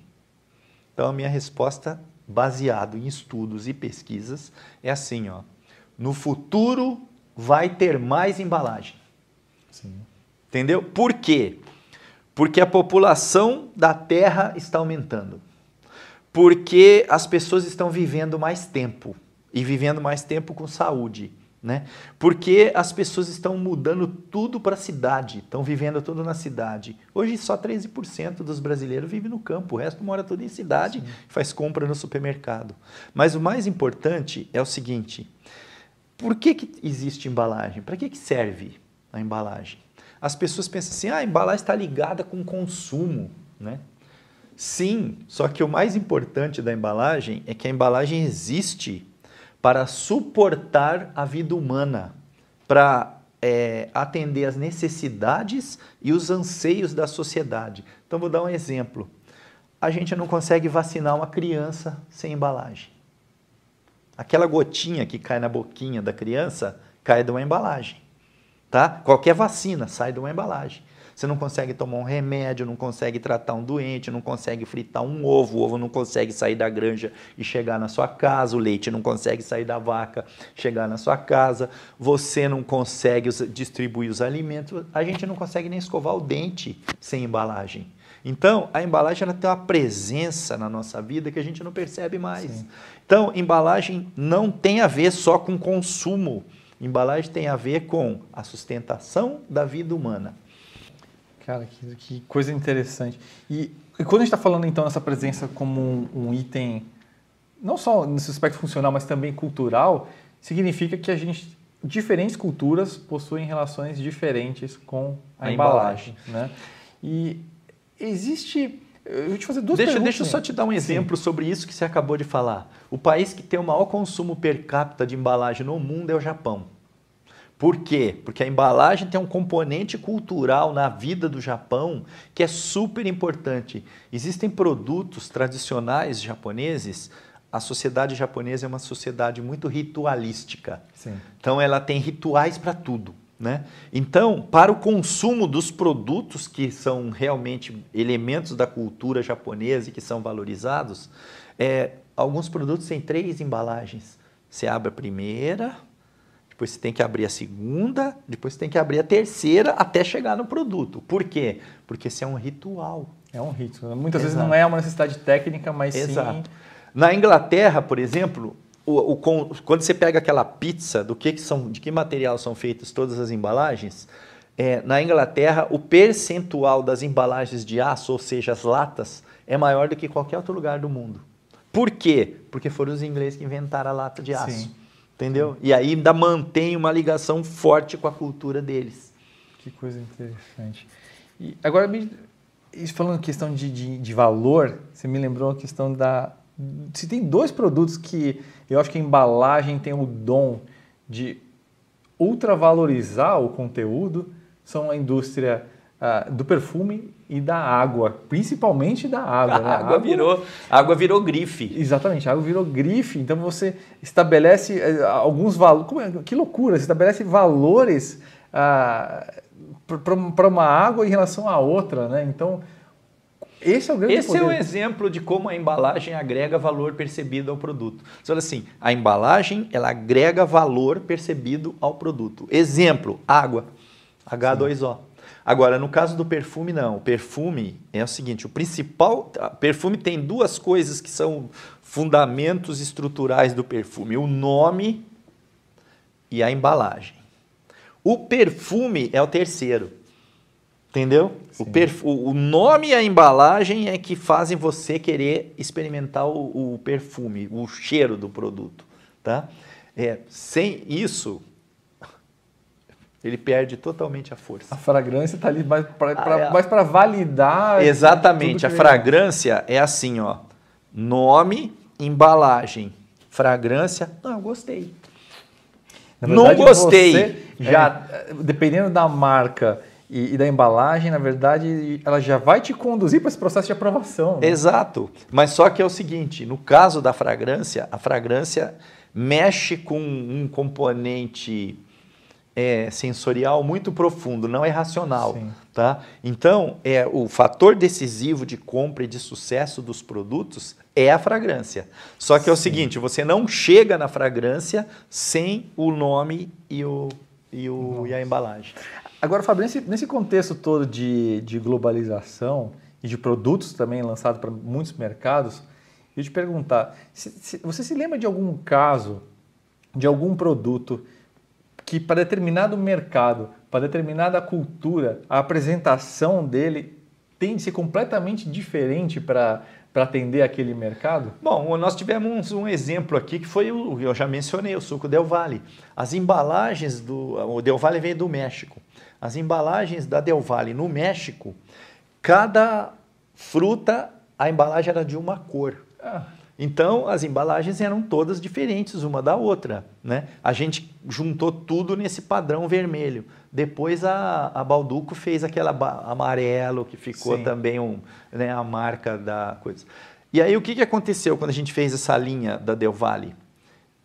B: Então, a minha resposta baseado em estudos e pesquisas, é assim, ó. No futuro vai ter mais embalagem. Sim. Entendeu? Por quê? Porque a população da Terra está aumentando. Porque as pessoas estão vivendo mais tempo e vivendo mais tempo com saúde. Né? Porque as pessoas estão mudando tudo para a cidade, estão vivendo tudo na cidade. Hoje só 13% dos brasileiros vivem no campo, o resto mora tudo em cidade, Sim. faz compra no supermercado. Mas o mais importante é o seguinte: por que, que existe embalagem? Para que, que serve a embalagem? As pessoas pensam assim: ah, a embalagem está ligada com o consumo. Né? Sim, só que o mais importante da embalagem é que a embalagem existe para suportar a vida humana, para é, atender as necessidades e os anseios da sociedade. Então, vou dar um exemplo. A gente não consegue vacinar uma criança sem embalagem. Aquela gotinha que cai na boquinha da criança cai de uma embalagem. Tá? Qualquer vacina sai de uma embalagem. Você não consegue tomar um remédio, não consegue tratar um doente, não consegue fritar um ovo, o ovo não consegue sair da granja e chegar na sua casa, o leite não consegue sair da vaca, chegar na sua casa, você não consegue distribuir os alimentos, a gente não consegue nem escovar o dente sem embalagem. Então, a embalagem ela tem uma presença na nossa vida que a gente não percebe mais. Sim. Então, embalagem não tem a ver só com consumo. Embalagem tem a ver com a sustentação da vida humana.
A: Cara, que, que coisa interessante. E, e, quando a gente está falando então dessa presença como um, um, item, não só nesse aspecto funcional, mas também cultural, significa que a gente, diferentes culturas possuem relações diferentes com a, a embalagem, embalagem, né? E existe eu vou te fazer duas
B: deixa,
A: perguntas.
B: Deixa eu só te dar um exemplo Sim. sobre isso que você acabou de falar. O país que tem o maior consumo per capita de embalagem no mundo é o Japão. Por quê? Porque a embalagem tem um componente cultural na vida do Japão que é super importante. Existem produtos tradicionais japoneses. A sociedade japonesa é uma sociedade muito ritualística. Sim. Então ela tem rituais para tudo. Né? Então, para o consumo dos produtos que são realmente elementos da cultura japonesa e que são valorizados, é, alguns produtos têm três embalagens. Você abre a primeira, depois você tem que abrir a segunda, depois você tem que abrir a terceira até chegar no produto. Por quê? Porque isso é um ritual.
A: É um ritual. Muitas Exato. vezes não é uma necessidade técnica, mas Exato. sim.
B: Na Inglaterra, por exemplo, o, o, quando você pega aquela pizza, do que, que são, de que material são feitas todas as embalagens, é, na Inglaterra o percentual das embalagens de aço, ou seja, as latas, é maior do que qualquer outro lugar do mundo. Por quê? Porque foram os ingleses que inventaram a lata de aço. Sim. Entendeu? E aí ainda mantém uma ligação forte com a cultura deles.
A: Que coisa interessante. E agora, falando questão de, de, de valor, você me lembrou a questão da. Se tem dois produtos que eu acho que a embalagem tem o dom de ultravalorizar o conteúdo, são a indústria uh, do perfume e da água, principalmente da água.
B: A
A: né?
B: água, virou, a água virou grife.
A: Exatamente, a água virou grife. Então você estabelece uh, alguns valores. É? Que loucura! Você estabelece valores uh, para uma água em relação à outra, né? Então esse é o grande
B: Esse
A: poder.
B: é um exemplo de como a embalagem agrega valor percebido ao produto. Você fala assim, a embalagem ela agrega valor percebido ao produto. Exemplo, água, H2O. Sim. Agora, no caso do perfume, não. O perfume é o seguinte: o principal. Perfume tem duas coisas que são fundamentos estruturais do perfume: o nome e a embalagem. O perfume é o terceiro. Entendeu? O, perf... o, nome e a embalagem é que fazem você querer experimentar o, o perfume, o cheiro do produto. Tá? É, sem isso, ele perde totalmente a força.
A: A fragrância está ali mais para ah, é. validar.
B: Exatamente. A fragrância é assim, ó. Nome, embalagem, fragrância. Não, gostei.
A: Verdade, não gostei. já, é. dependendo da marca e, e, da embalagem, na verdade, ela já vai te conduzir para esse processo de aprovação.
B: Né? Exato. Mas só que é o seguinte: no caso da fragrância, a fragrância mexe com um componente é, sensorial muito profundo, não é racional. Sim. Tá? Então, é o fator decisivo de compra e de sucesso dos produtos é a fragrância. Só que é o Sim. seguinte, você não chega na fragrância sem o nome e, o, e, o, e a embalagem.
A: Agora, Fábio, nesse, nesse contexto todo de, de globalização e de produtos também lançados para muitos mercados, eu te perguntar, se, se, você se lembra de algum caso, de algum produto que para determinado mercado, para determinada cultura, a apresentação dele tem de ser completamente diferente para para atender aquele mercado?
B: Bom, nós tivemos um exemplo aqui que foi o eu já mencionei, o suco Del Valle. As embalagens do o Del Valle vem do México. As embalagens da Del Valle no México, cada fruta a embalagem era de uma cor. Ah. Então, as embalagens eram todas diferentes uma da outra. Né? A gente juntou tudo nesse padrão vermelho. Depois a, a Balduco fez aquela amarelo, que ficou Sim. também um, né, a marca da coisa. E aí o que, que aconteceu quando a gente fez essa linha da Del Valle?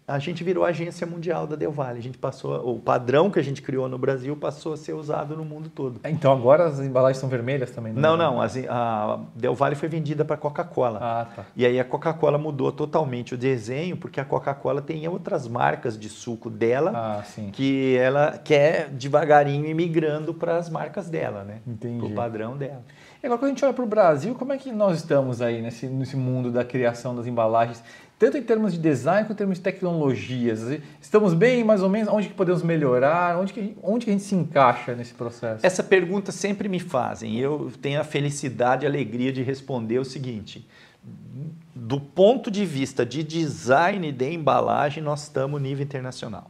B: A gente virou agência mundial da Del Valle. A gente passou, o padrão que a gente criou no Brasil passou a ser usado no mundo todo.
A: Então agora as embalagens são vermelhas também?
B: Não, não. não as, a Del Valle foi vendida para a Coca-Cola.
A: Ah, tá.
B: E aí a Coca-Cola mudou totalmente o desenho, porque a Coca-Cola tem outras marcas de suco dela
A: ah,
B: que ela quer devagarinho ir migrando para as marcas dela, né?
A: Entendi. Para
B: o padrão dela.
A: E agora quando a gente olha para o Brasil, como é que nós estamos aí nesse, nesse mundo da criação das embalagens? Tanto em termos de design quanto em termos de tecnologias. Estamos bem, mais ou menos? Onde que podemos melhorar? Onde que, onde que a gente se encaixa nesse processo?
B: Essa pergunta sempre me fazem. Eu tenho a felicidade e a alegria de responder o seguinte. Do ponto de vista de design de embalagem, nós estamos nível internacional.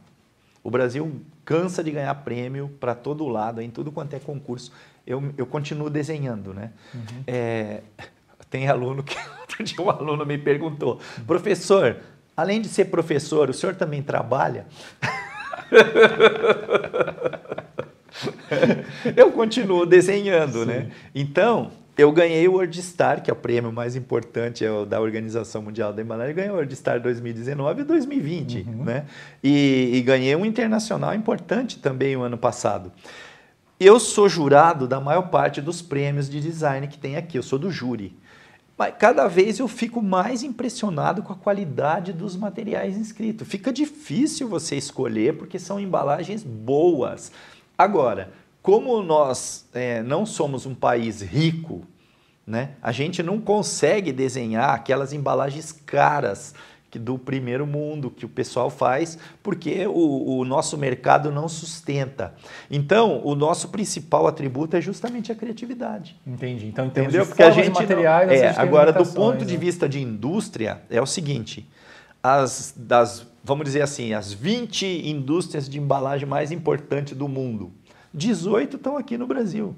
B: O Brasil cansa de ganhar prêmio para todo lado, em tudo quanto é concurso. Eu, eu continuo desenhando, né? Uhum. É, tem aluno que outro dia um aluno me perguntou, professor, além de ser professor, o senhor também trabalha? eu continuo desenhhando, né? Sim. né? Então, eu ganhei o WordStar, que é o prêmio mais importante é da Organização Mundial da Embalagem, ganhei o WordStar 2019 e 2020, uhum. né? E, e ganhei um internacional importante também o ano passado. Eu sou jurado da maior parte dos prêmios de design que tem aqui, eu sou do júri. Mas cada vez eu fico mais impressionado com a qualidade dos materiais inscritos. Fica difícil você escolher porque são embalagens boas. Agora, como nós é, não somos um país rico, né, a gente não consegue desenhar aquelas embalagens caras do primeiro mundo que o pessoal faz, porque o, o, nosso mercado não sustenta. Então, o nosso principal atributo é justamente a criatividade.
A: Entendi. Então, Entendeu? de porque a gente materiais,
B: é, agora do ponto de né? vista de indústria é o seguinte, as das vamos dizer assim, as 20 indústrias de embalagem mais importantes do mundo, 18 estão aqui no Brasil.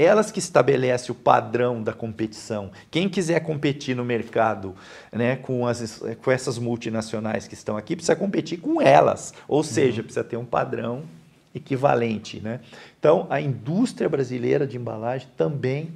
B: Elas que estabelecem o padrão da competição. Quem quiser competir no mercado né, com, as, com essas multinacionais que estão aqui, precisa competir com elas. Ou seja, uhum. precisa ter um padrão equivalente. Né? Então, a indústria brasileira de embalagem também,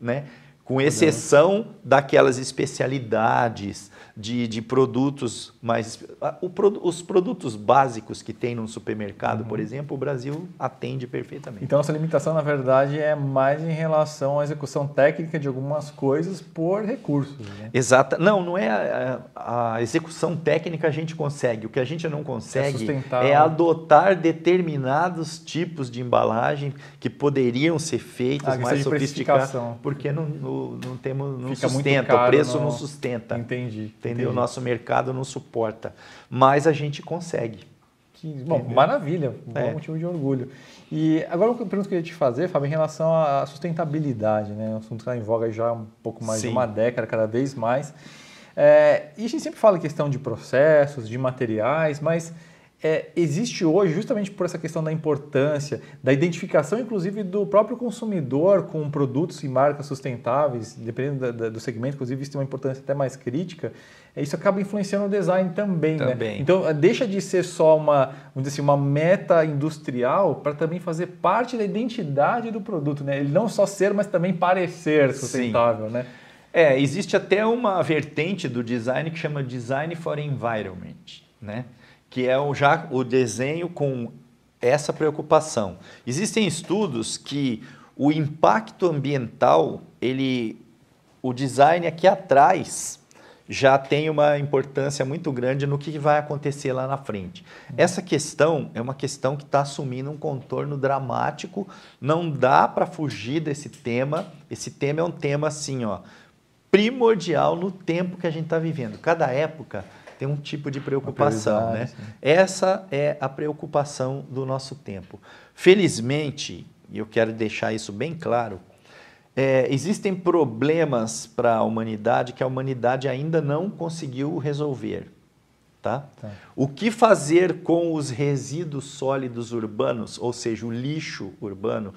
B: né, com exceção daquelas especialidades de, de produtos mais. O, os produtos básicos que tem no supermercado, uhum. por exemplo, o Brasil atende perfeitamente.
A: Então, nossa limitação, na verdade, é mais em relação à execução técnica de algumas coisas por recursos. Né?
B: Exata. Não, não é a, a, execução técnica a gente consegue. O que a gente não consegue é, é adotar determinados tipos de embalagem que poderiam ser feitos ah, mais sofisticados. Porque não, não, não temos, não Fica sustenta, caro, o preço não... não sustenta.
A: Entendi.
B: Entendeu? O nosso mercado não suporta. Mas a gente consegue.
A: Que, bom, maravilha, um é. motivo de orgulho. E agora uma pergunta que eu ia te fazer, Fábio, em relação à sustentabilidade, né? Um assunto que está em voga já há um pouco mais Sim. de uma década, cada vez mais. É, e a gente sempre fala em questão de processos, de materiais, mas é, existe hoje, justamente por essa questão da importância, da identificação, inclusive, do próprio consumidor com produtos e marcas sustentáveis, dependendo da, da, do segmento, inclusive, isso tem uma importância até mais crítica, é, isso acaba influenciando o design também. Né? também. Né? Então, deixa de ser só uma, vamos assim, uma meta industrial para também fazer parte da identidade do produto. Né? Ele não só ser, mas também parecer sustentável. Sim. Né?
B: É, existe até uma vertente do design que chama Design for Environment. Né? Que é o, já o desenho com essa preocupação. Existem estudos que o impacto ambiental, ele, o design aqui atrás já tem uma importância muito grande no que vai acontecer lá na frente. Essa questão é uma questão que está assumindo um contorno dramático. Não dá para fugir desse tema. Esse tema é um tema assim, ó, primordial no tempo que a gente está vivendo. Cada época tem um tipo de preocupação. Né? Essa é a preocupação do nosso tempo. Felizmente, e eu quero deixar isso bem claro, é, existem problemas para a humanidade que a humanidade ainda não conseguiu resolver. Tá? tá? O que fazer com os resíduos sólidos urbanos, ou seja, o lixo urbano,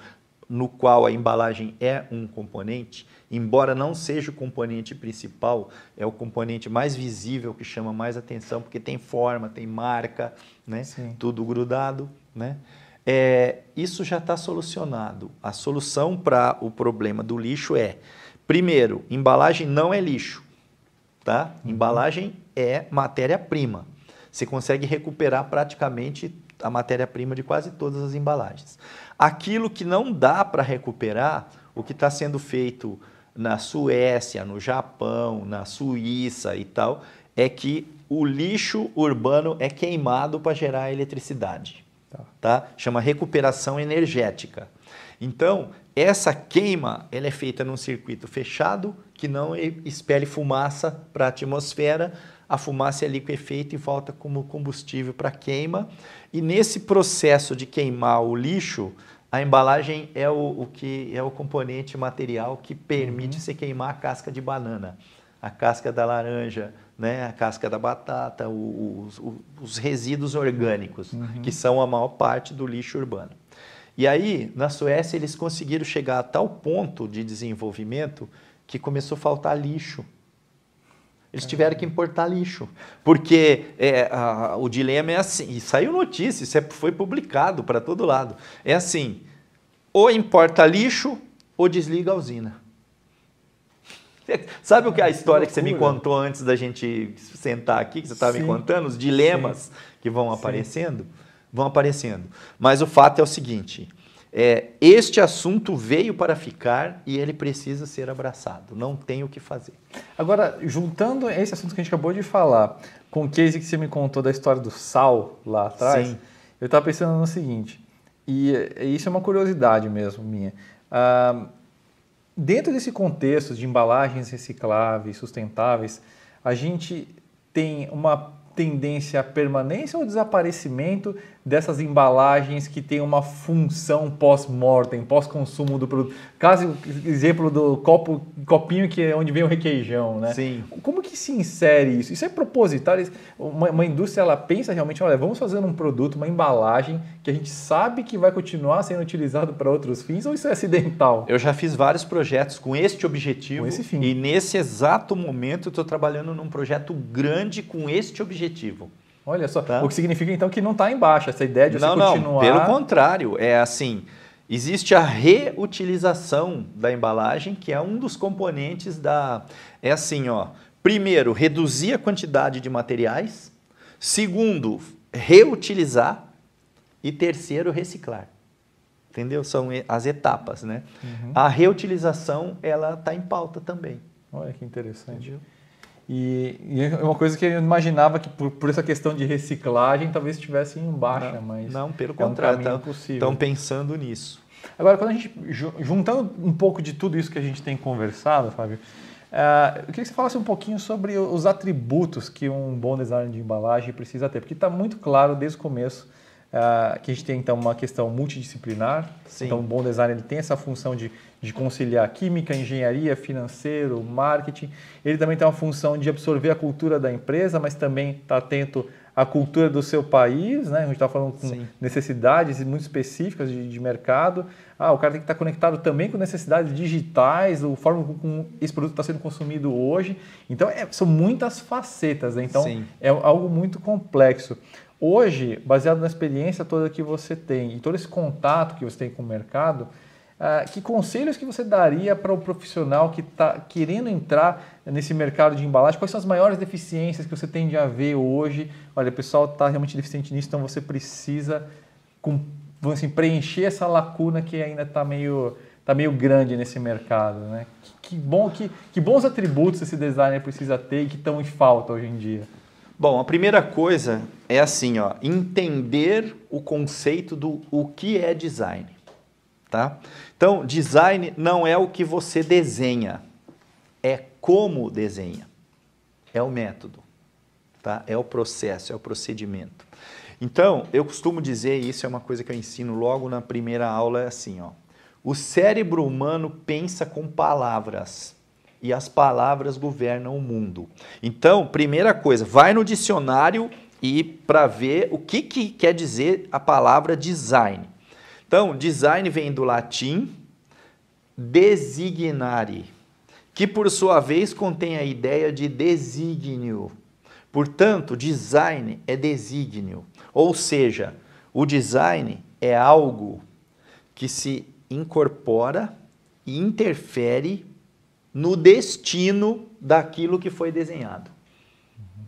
B: no qual a embalagem é um componente, embora não seja o componente principal, é o componente mais visível que chama mais atenção, porque tem forma, tem marca, né? tudo grudado. Né? É, isso já está solucionado. A solução para o problema do lixo é, primeiro, embalagem não é lixo. Tá? Uhum. Embalagem é matéria-prima. Você consegue recuperar praticamente a matéria-prima de quase todas as embalagens. Aquilo que não dá para recuperar, o que está sendo feito na Suécia, no Japão, na Suíça e tal, é que o lixo urbano é queimado para gerar eletricidade. Tá. tá? Chama recuperação energética. Então, essa queima ela é feita num circuito fechado que não expele fumaça para a atmosfera. A fumaça é liquefeita e volta como combustível para queima. E nesse processo de queimar o lixo, a embalagem é o, o, que é o componente material que permite uhum. você queimar a casca de banana, a casca da laranja, né, a casca da batata, os, os, os resíduos orgânicos, uhum. que são a maior parte do lixo urbano. E aí, na Suécia, eles conseguiram chegar a tal ponto de desenvolvimento que começou a faltar lixo. Eles tiveram que importar lixo, porque é, a, o dilema é assim, e saiu notícia, isso é, foi publicado para todo lado. É assim, ou importa lixo ou desliga a usina. Sabe o que é a história que você me contou antes da gente sentar aqui, que você estava me contando? Os dilemas Sim. que vão aparecendo? Sim. Vão aparecendo. Mas o fato é o seguinte: é, este assunto veio para ficar e ele precisa ser abraçado. Não tem o que fazer.
A: Agora, juntando esse assunto que a gente acabou de falar com o case que você me contou da história do sal lá atrás, Sim. eu estava pensando no seguinte, e, e, isso é uma curiosidade mesmo minha. Ah, dentro desse contexto de embalagens recicláveis, sustentáveis, a gente tem uma tendência à permanência ou desaparecimento dessas embalagens que têm uma função pós-mortem, pós-consumo do produto. Caso exemplo do copo, copinho que é onde vem o requeijão, né?
B: Sim.
A: Como que se insere isso? Isso é proposital? Uma, uma indústria ela pensa realmente, olha, vamos fazer um produto, uma embalagem que a gente sabe que vai continuar sendo utilizado para outros fins ou isso é acidental?
B: Eu já fiz vários projetos com este objetivo
A: com esse fim.
B: e nesse exato momento estou trabalhando num projeto grande com este objetivo.
A: Olha só, tá? o que significa então que não está embaixo, essa ideia de você
B: não,
A: continuar...
B: Não, pelo contrário, é assim, existe a reutilização da embalagem, que é um dos componentes da... É assim, ó, primeiro, reduzir a quantidade de materiais, segundo, reutilizar e terceiro, reciclar. Entendeu? São as etapas, né? Uhum. A reutilização, ela está em pauta também.
A: Olha que interessante. Entendeu? E, e, é uma coisa que eu imaginava que por, por essa questão de reciclagem talvez estivesse em baixa,
B: não,
A: mas
B: não, pelo é contrário, estão pensando nisso.
A: Agora, quando a gente juntando um pouco de tudo isso que a gente tem conversado, Fábio, Uh, eu queria que você falasse um pouquinho sobre os atributos que um bom design de embalagem precisa ter, porque está muito claro desde o começo uh, que a gente tem então uma questão multidisciplinar. Sim. Então, um bom design ele tem essa função de, de conciliar química, engenharia, financeiro, marketing. Ele também tem uma função de absorver a cultura da empresa, mas também está atento à cultura do seu país, né? A gente está falando com Sim. necessidades muito específicas de, de mercado. Ah, o cara tem que estar conectado também com necessidades digitais, a forma como esse produto está sendo consumido hoje. Então, é, são muitas facetas, né? Então, Sim. é algo muito complexo. Hoje, baseado na experiência toda que você tem e todo esse contato que você tem com o mercado, uh, que conselhos que você daria para o profissional que está querendo entrar nesse mercado de embalagem? Quais são as maiores deficiências que você tem de haver hoje? Olha, o pessoal está realmente deficiente nisso, então você precisa assim, preencher essa lacuna que ainda está meio, tá meio grande nesse mercado. Né? Que, que, bom, que, que bons atributos esse designer precisa ter e que estão em falta hoje em dia?
B: Bom, a primeira coisa é assim, ó, entender o conceito do o que é design. Tá? Então, design não é o que você desenha, é como desenha. É o método, tá? É o processo, é o procedimento. Então, eu costumo dizer, isso é uma coisa que eu ensino logo na primeira aula, é assim, ó. O cérebro humano pensa com palavras e as palavras governam o mundo. Então, primeira coisa, vai no dicionário e para ver o que, que quer dizer a palavra design. Então, design vem do latim designare, que por sua vez contém a ideia de desígnio. Portanto, design é desígnio. Ou seja, o design é algo que se incorpora e interfere no destino daquilo que foi desenhado.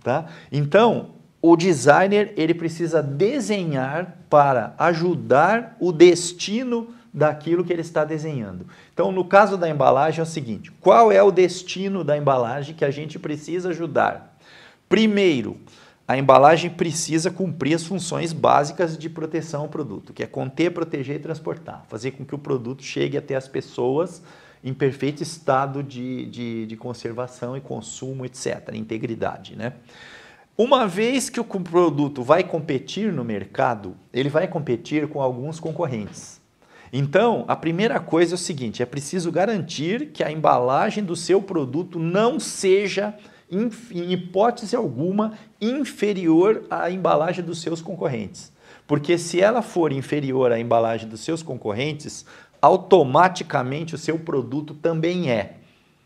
B: Tá? Então, o designer ele precisa desenhar para ajudar o destino daquilo que ele está desenhando. Então, no caso da embalagem é o seguinte: qual é o destino da embalagem que a gente precisa ajudar? Primeiro, a embalagem precisa cumprir as funções básicas de proteção ao produto, que é conter, proteger e transportar, fazer com que o produto chegue até as pessoas em perfeito estado de, de, de conservação e consumo, etc., integridade. Né? Uma vez que o produto vai competir no mercado, ele vai competir com alguns concorrentes. Então, a primeira coisa é o seguinte: é preciso garantir que a embalagem do seu produto não seja em hipótese alguma, inferior à embalagem dos seus concorrentes. Porque se ela for inferior à embalagem dos seus concorrentes, automaticamente o seu produto também é.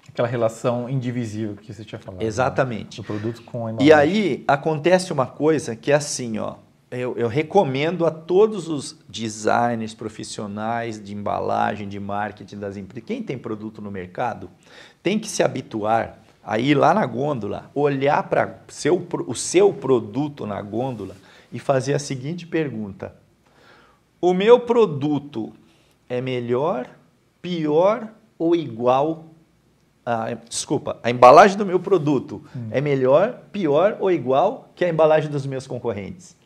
A: Aquela relação indivisível que você tinha falado.
B: Né? Exatamente.
A: Né? O produto com a embalagem.
B: E aí acontece uma coisa que é assim, ó. Eu, eu recomendo a todos os designers profissionais de embalagem, de marketing das empresas, quem tem produto no mercado, tem que se habituar aí lá na gôndola, olhar para seu, o seu produto na gôndola e fazer a seguinte pergunta: O meu produto é melhor, pior ou igual? Ah, desculpa, a embalagem do meu produto hum. é melhor, pior ou igual que a embalagem dos meus concorrentes?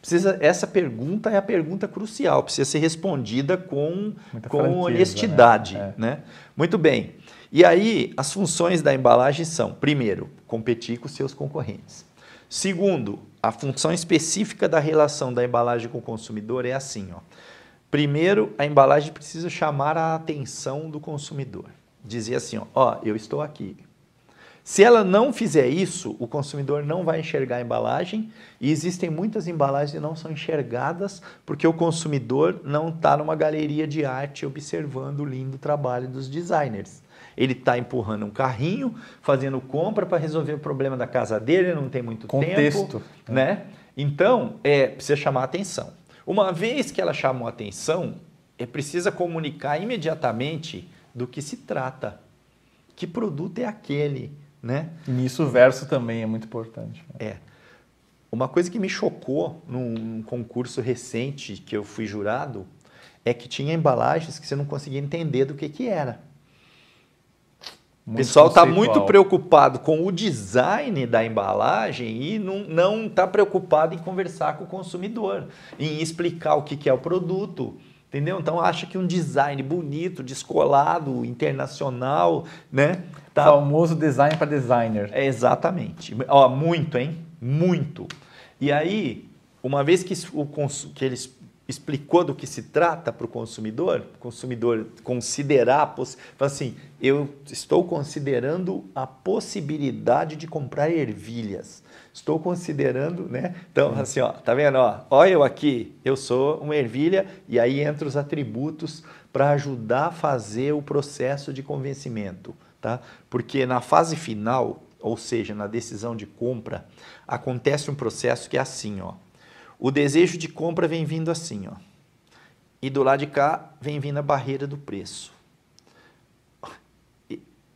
B: Precisa, essa pergunta é a pergunta crucial, precisa ser respondida com, com honestidade. Né? É. Né? Muito bem. E aí, as funções da embalagem são, primeiro, competir com seus concorrentes. Segundo, a função específica da relação da embalagem com o consumidor é assim, ó. Primeiro, a embalagem precisa chamar a atenção do consumidor. Dizer assim, ó, ó, eu estou aqui. Se ela não fizer isso, o consumidor não vai enxergar a embalagem e existem muitas embalagens que não são enxergadas porque o consumidor não está numa galeria de arte observando o lindo trabalho dos designers. Ele está empurrando um carrinho, fazendo compra para resolver o problema da casa dele, não tem muito
A: Contexto,
B: tempo. Né? Então, é, precisa chamar a atenção. Uma vez que ela chamou a atenção, é precisa comunicar imediatamente do que se trata. Que produto é aquele? Né?
A: Nisso o verso também é muito importante.
B: É. Uma coisa que me chocou num concurso recente que eu fui jurado é que tinha embalagens que você não conseguia entender do que, que era. O pessoal está muito preocupado com o design da embalagem e não está preocupado em conversar com o consumidor, em explicar o que, que é o produto. Entendeu? Então acha que um design bonito, descolado, internacional, né?
A: Tá? Famoso design para designer.
B: É exatamente. Ó, muito, hein? Muito. E aí, uma vez que, o, que eles explicou do que se trata para o consumidor, o consumidor considerar, assim, eu estou considerando a possibilidade de comprar ervilhas. Estou considerando, né? Então, assim, ó, tá vendo? Ó, olha eu aqui, eu sou uma ervilha e aí entra os atributos para ajudar a fazer o processo de convencimento, tá? Porque na fase final, ou seja, na decisão de compra, acontece um processo que é assim, ó. O desejo de compra vem vindo assim, ó. E do lado de cá vem vindo a barreira do preço.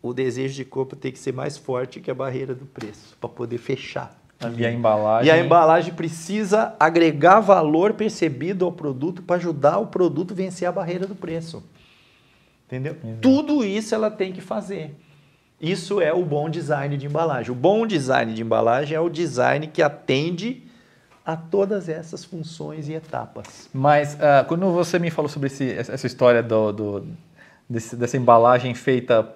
B: O desejo de compra tem que ser mais forte que a barreira do preço para poder fechar.
A: E a embalagem.
B: E a embalagem precisa agregar valor percebido ao produto para ajudar o produto a vencer a barreira do preço. Entendeu? Exato. Tudo isso ela tem que fazer. Isso é o bom design de embalagem. O bom design de embalagem é o design que atende a todas essas funções e etapas.
A: Mas uh, quando você me falou sobre esse, essa história do, do desse, dessa embalagem feita,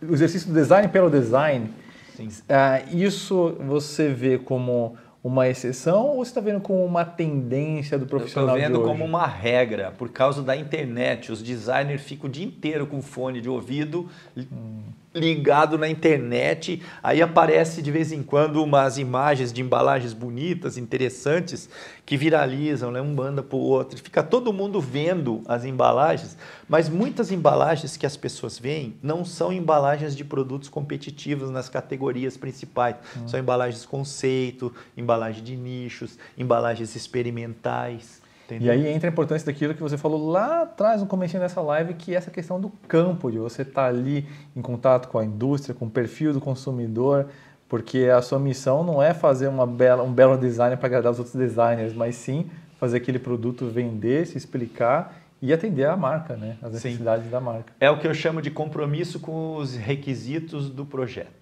A: o exercício do design pelo design, uh, isso você vê como uma exceção ou você está vendo como uma tendência do profissional?
B: Estou vendo como uma regra, por causa da internet. Os designers ficam o dia inteiro com fone de ouvido. Hum ligado na internet, aí aparece de vez em quando umas imagens de embalagens bonitas, interessantes, que viralizam, né, um banda para o outro. Fica todo mundo vendo as embalagens, mas muitas embalagens que as pessoas veem não são embalagens de produtos competitivos nas categorias principais. Hum. São embalagens conceito, embalagem de nichos, embalagens experimentais.
A: Entendeu? E aí entra a importância daquilo que você falou lá atrás, no começo dessa live, que é essa questão do campo, de você estar tá ali em contato com a indústria, com o perfil do consumidor, porque a sua missão não é fazer uma bela, um belo design para agradar os outros designers, mas sim fazer aquele produto vender, se explicar e atender a marca, né? as necessidades sim. da marca.
B: É o que eu chamo de compromisso com os requisitos do projeto.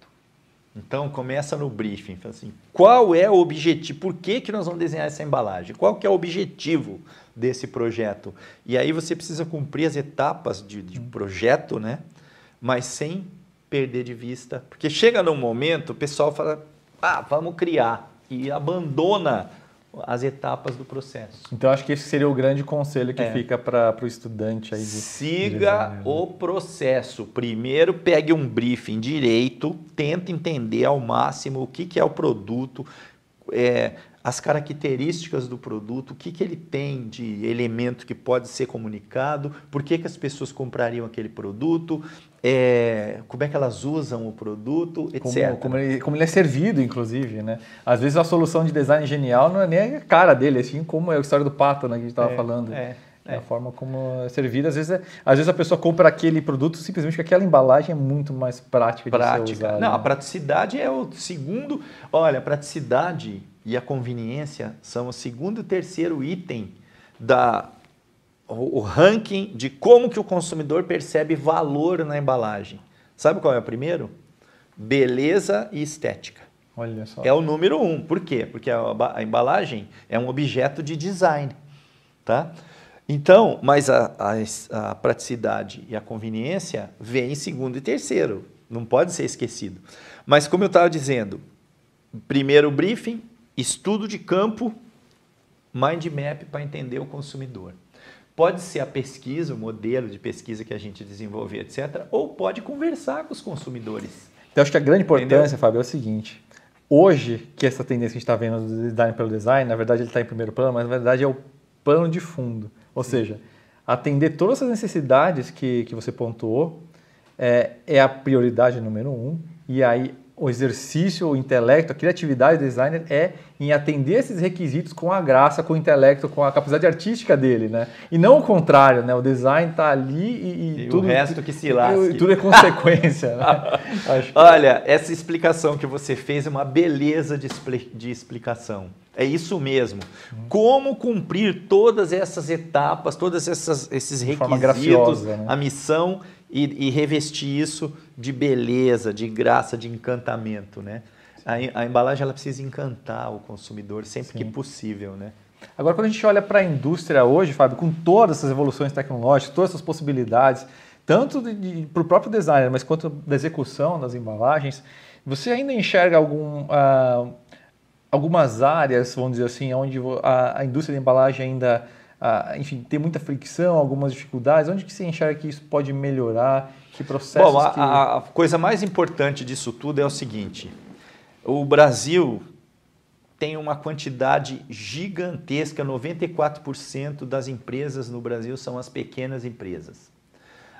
B: Então começa no briefing, assim, qual é o objetivo, por que, que nós vamos desenhar essa embalagem? Qual que é o objetivo desse projeto? E aí você precisa cumprir as etapas de, de projeto, né? Mas sem perder de vista, porque chega num momento o pessoal fala, ah, vamos criar e abandona as etapas do processo.
A: Então acho que esse seria o grande conselho que é. fica para o estudante aí. De,
B: Siga de o processo. Primeiro pegue um briefing direito, tenta entender ao máximo o que, que é o produto, é, as características do produto, o que, que ele tem de elemento que pode ser comunicado, por que, que as pessoas comprariam aquele produto, é, como é que elas usam o produto, etc.
A: Como, como, ele, como ele é servido, inclusive, né? Às vezes a solução de design genial não é nem a cara dele, assim como é a história do pato, né, que a gente estava é, falando. É. É. A forma como é servida. Às vezes, é, às vezes a pessoa compra aquele produto simplesmente porque aquela embalagem é muito mais prática,
B: prática.
A: de ser usada.
B: Não, né? a praticidade é o segundo... Olha, a praticidade e a conveniência são o segundo e terceiro item da o, ranking de como que o consumidor percebe valor na embalagem. Sabe qual é o primeiro? Beleza e estética.
A: Olha só.
B: É o número um. Por quê? Porque a, a embalagem é um objeto de design, tá? Então, mas a, a, a, praticidade e a conveniência vem em segundo e terceiro, não pode ser esquecido. Mas como eu estava dizendo, primeiro briefing, estudo de campo, mind map para entender o consumidor. Pode ser a pesquisa, o modelo de pesquisa que a gente desenvolver, etc. Ou pode conversar com os consumidores.
A: Então, acho que a grande importância, Entendeu? Fábio, é o seguinte. Hoje, que essa tendência que a gente está vendo do design pelo design, na verdade ele está em primeiro plano, mas na verdade é o plano de fundo. Ou Sim. seja, atender todas as necessidades que, que você pontuou é, é a prioridade número um. E aí o exercício, o intelecto, a criatividade do designer é em atender esses requisitos com a graça, com o intelecto, com a capacidade artística dele, né? E não o contrário, né? O design está ali e,
B: e, e tudo, o resto que se lasque.
A: E, tudo é consequência, né?
B: que... Olha, essa explicação que você fez é uma beleza de, de explicação. É isso mesmo. Como cumprir todas essas etapas, todos esses requisitos, grafiosa, né? a missão e, e, revestir isso de beleza, de graça, de encantamento, né? A, a embalagem ela precisa encantar o consumidor sempre Sim. que possível, né?
A: Agora, quando a gente olha para a indústria hoje, Fábio, com todas essas evoluções tecnológicas, todas essas possibilidades, tanto para o próprio designer, mas quanto da execução das embalagens, você ainda enxerga algum, uh, algumas áreas, vamos dizer assim, onde a, a indústria da embalagem ainda, uh, enfim, tem muita fricção, algumas dificuldades? Onde que você enxerga que isso pode melhorar? Que processos
B: Bom, a,
A: que...
B: a coisa mais importante disso tudo é o seguinte, o Brasil tem uma quantidade gigantesca, 94% das empresas no Brasil são as pequenas empresas.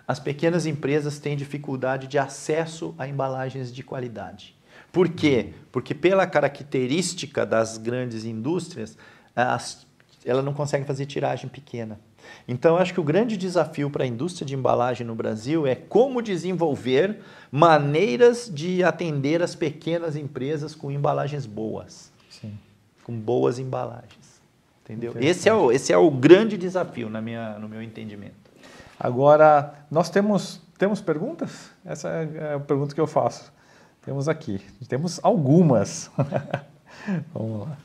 B: As pequenas empresas têm dificuldade de acesso a embalagens de qualidade. Por quê? Porque pela característica das grandes indústrias, as, ela não consegue fazer tiragem pequena. Então, acho que o grande desafio para a indústria de embalagem no Brasil é como desenvolver maneiras de atender as pequenas empresas com embalagens boas.
A: Sim.
B: Com boas embalagens. Entendeu? Esse é, o, esse é o grande desafio na minha, no meu entendimento.
A: Agora, nós temos, temos perguntas? Essa é a pergunta que eu faço. Temos aqui. Temos algumas. Vamos lá.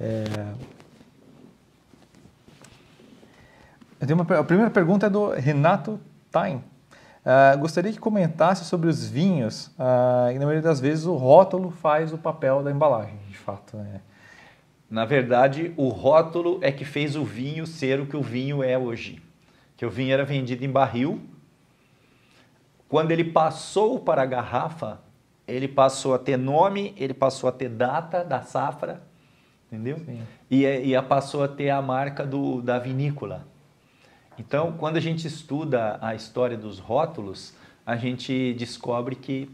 A: É... Uma, a primeira pergunta é do Renato Tain. Uh, gostaria que comentasse sobre os vinhos, uh, e na maioria das vezes o rótulo faz o papel da embalagem, de fato. Né?
B: Na verdade, o rótulo é que fez o vinho ser o que o vinho é hoje. Que o vinho era vendido em barril. Quando ele passou para a garrafa, ele passou a ter nome, ele passou a ter data da safra, entendeu? Sim. E, e passou a ter a marca do, da vinícola. Então, quando a gente estuda a história dos rótulos, a gente descobre que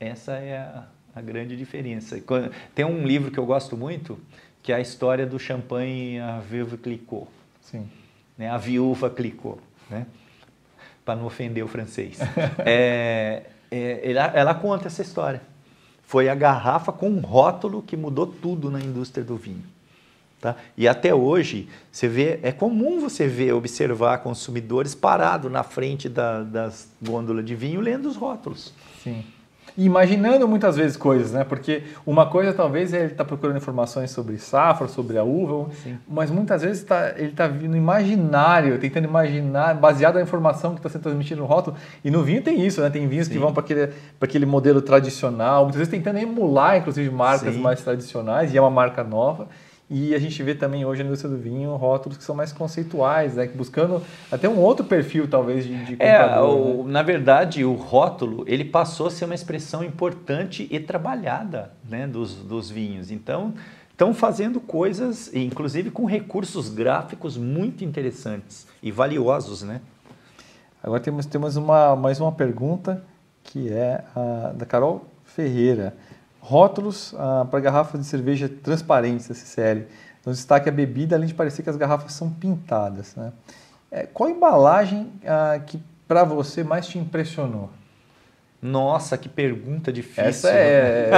B: essa é a, a grande diferença. Tem um livro que eu gosto muito, que é a história do champanhe A Viúva Clicquot.
A: Sim.
B: Né? A Viúva Clicquot, né? para não ofender o francês. é, é, ela, ela conta essa história. Foi a garrafa com um rótulo que mudou tudo na indústria do vinho. Tá? E até hoje, você vê, é comum você ver, observar consumidores parados na frente da, das gôndolas de vinho lendo os rótulos.
A: Sim. E imaginando muitas vezes coisas, né? Porque uma coisa talvez é ele está procurando informações sobre safra, sobre a uva, Sim. mas muitas vezes tá, ele está no imaginário, tentando imaginar, baseado na informação que está sendo transmitida no rótulo. E no vinho tem isso, né? Tem vinhos Sim. que vão para aquele, aquele modelo tradicional, muitas vezes tentando emular, inclusive, marcas Sim. mais tradicionais, e é uma marca nova. E a gente vê também hoje na indústria do vinho rótulos que são mais conceituais, né? buscando até um outro perfil, talvez, de, de
B: é, comprador. É, o, né? na verdade, o rótulo ele passou a ser uma expressão importante e trabalhada né? dos, dos vinhos. Então, estão fazendo coisas, inclusive com recursos gráficos muito interessantes e valiosos. Né?
A: Agora temos, temos uma, mais uma pergunta que é a, da Carol Ferreira rótulos ah, para garrafas de cerveja transparentes CCL. Então, destaque a bebida, além de parecer que as garrafas são pintadas. Né? É, qual embalagem ah, que para você mais te impressionou?
B: Nossa, que pergunta difícil.
A: Essa é.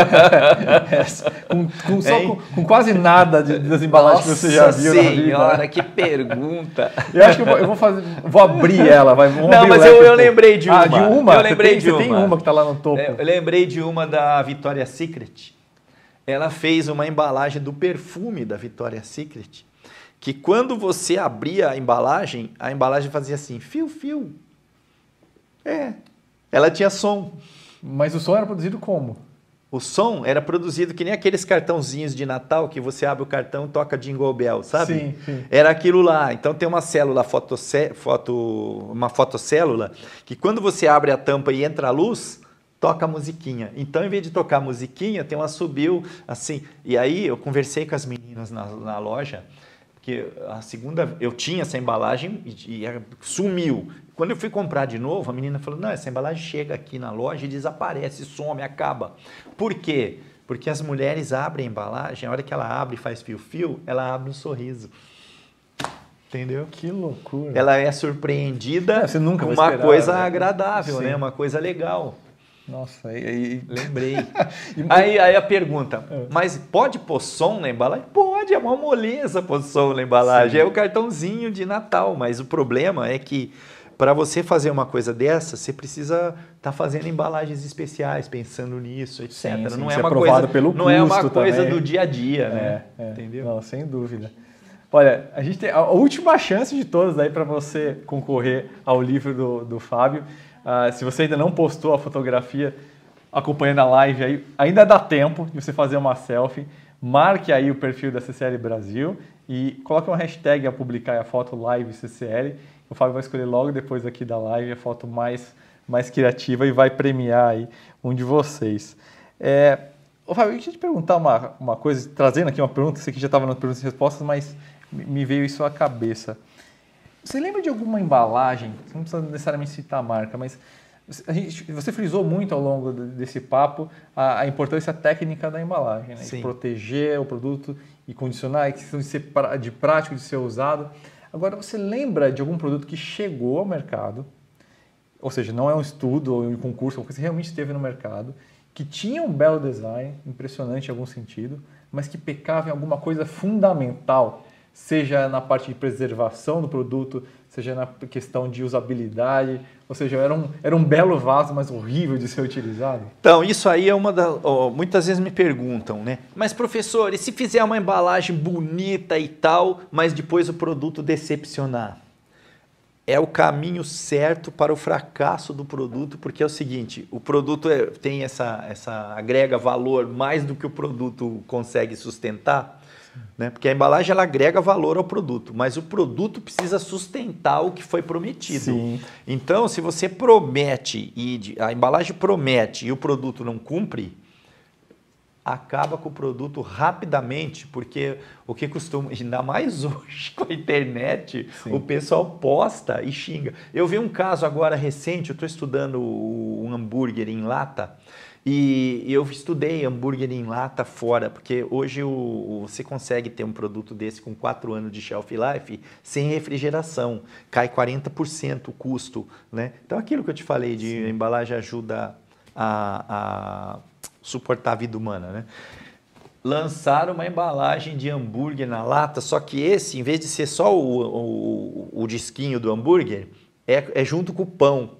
A: Essa, com, com, só com, com, quase nada de, das embalagens Nossa que você já viu
B: senhora, na vida. Que pergunta.
A: Eu acho que eu vou, eu vou fazer. Vou abrir ela. Vai,
B: Não, mas eu, eu lembrei de uma.
A: Ah, de uma?
B: Eu lembrei
A: tem,
B: de uma.
A: tem uma que está lá no topo.
B: Eu lembrei de uma da Victoria's Secret. Ela fez uma embalagem do perfume da Victoria's Secret. Que quando você abria a embalagem, a embalagem fazia assim: fio, fio. É, ela tinha som.
A: Mas o som era produzido como?
B: O som era produzido que nem aqueles cartãozinhos de Natal que você abre o cartão e toca Jingle Bell, sabe?
A: Sim, sim.
B: Era aquilo lá. Então tem uma célula foto, uma fotocélula que quando você abre a tampa e entra a luz, toca a musiquinha. Então, em vez de tocar a musiquinha, tem uma subiu assim. E aí eu conversei com as meninas na, na loja que a segunda eu tinha essa embalagem e, e, sumiu. Quando eu fui comprar de novo, a menina falou: "Não, essa embalagem chega aqui na loja e desaparece, some, acaba". Por quê? Porque as mulheres abrem a embalagem, a hora que ela abre e faz fio-fio, ela abre um sorriso. Entendeu?
A: Que loucura.
B: Ela é surpreendida
A: Você nunca
B: com
A: uma
B: esperar, coisa né? agradável, né? Uma coisa legal.
A: Nossa, aí.
B: Lembrei. aí, aí a pergunta: é. mas pode pôr som na embalagem? Pode, é uma moleza pôr som na embalagem. Sim. É o cartãozinho de Natal, mas o problema é que para você fazer uma coisa dessa, você precisa estar tá fazendo embalagens especiais, pensando nisso, etc.
A: Sim, sim,
B: não
A: é uma coisa,
B: pelo
A: não
B: é uma
A: coisa
B: também. do dia a dia, né?
A: É, é. Entendeu? Não, sem dúvida. Olha, a gente tem a última chance de todas aí para você concorrer ao livro do, do Fábio. Uh, se você ainda não postou a fotografia acompanhando a live aí, ainda dá tempo de você fazer uma selfie. Marque aí o perfil da CCL Brasil e coloque uma hashtag a publicar a foto live CCL. O Fábio vai escolher logo depois aqui da live a foto mais, mais criativa e vai premiar aí um de vocês. É, Ô, Fábio, eu queria te perguntar uma, uma coisa, trazendo aqui uma pergunta, você que já estava nas perguntas e respostas, mas me veio isso à cabeça. Você lembra de alguma embalagem, não precisa necessariamente citar a marca, mas Gente, você frisou muito ao longo desse papo a, a importância técnica da embalagem, né? de proteger o produto e condicionar, que de ser de prático de ser usado. Agora, você lembra de algum produto que chegou ao mercado, ou seja, não é um estudo ou um concurso, porque você realmente esteve no mercado, que tinha um belo design, impressionante em algum sentido, mas que pecava em alguma coisa fundamental, seja na parte de preservação do produto, seja na questão de usabilidade, ou seja, era um, era um belo vaso, mas horrível de ser utilizado?
B: Então, isso aí é uma das. Oh, muitas vezes me perguntam, né? Mas, professor, e se fizer uma embalagem bonita e tal, mas depois o produto decepcionar? É o caminho certo para o fracasso do produto, porque é o seguinte: o produto é, tem essa, essa agrega valor mais do que o produto consegue sustentar. Né? Porque a embalagem ela agrega valor ao produto, mas o produto precisa sustentar o que foi prometido. Sim. Então, se você promete e a embalagem promete e o produto não cumpre, acaba com o produto rapidamente, porque o que costuma, ainda mais hoje com a internet, Sim. o pessoal posta e xinga. Eu vi um caso agora recente, eu estou estudando um hambúrguer em lata, e eu estudei hambúrguer em lata fora, porque hoje o, você consegue ter um produto desse com 4 anos de shelf life sem refrigeração. Cai 40% o custo. Né? Então, aquilo que eu te falei de Sim. embalagem ajuda a, a, suportar a vida humana. Né? Lançaram uma embalagem de hambúrguer na lata, só que esse, em vez de ser só o, o, o disquinho do hambúrguer, é, é junto com o pão.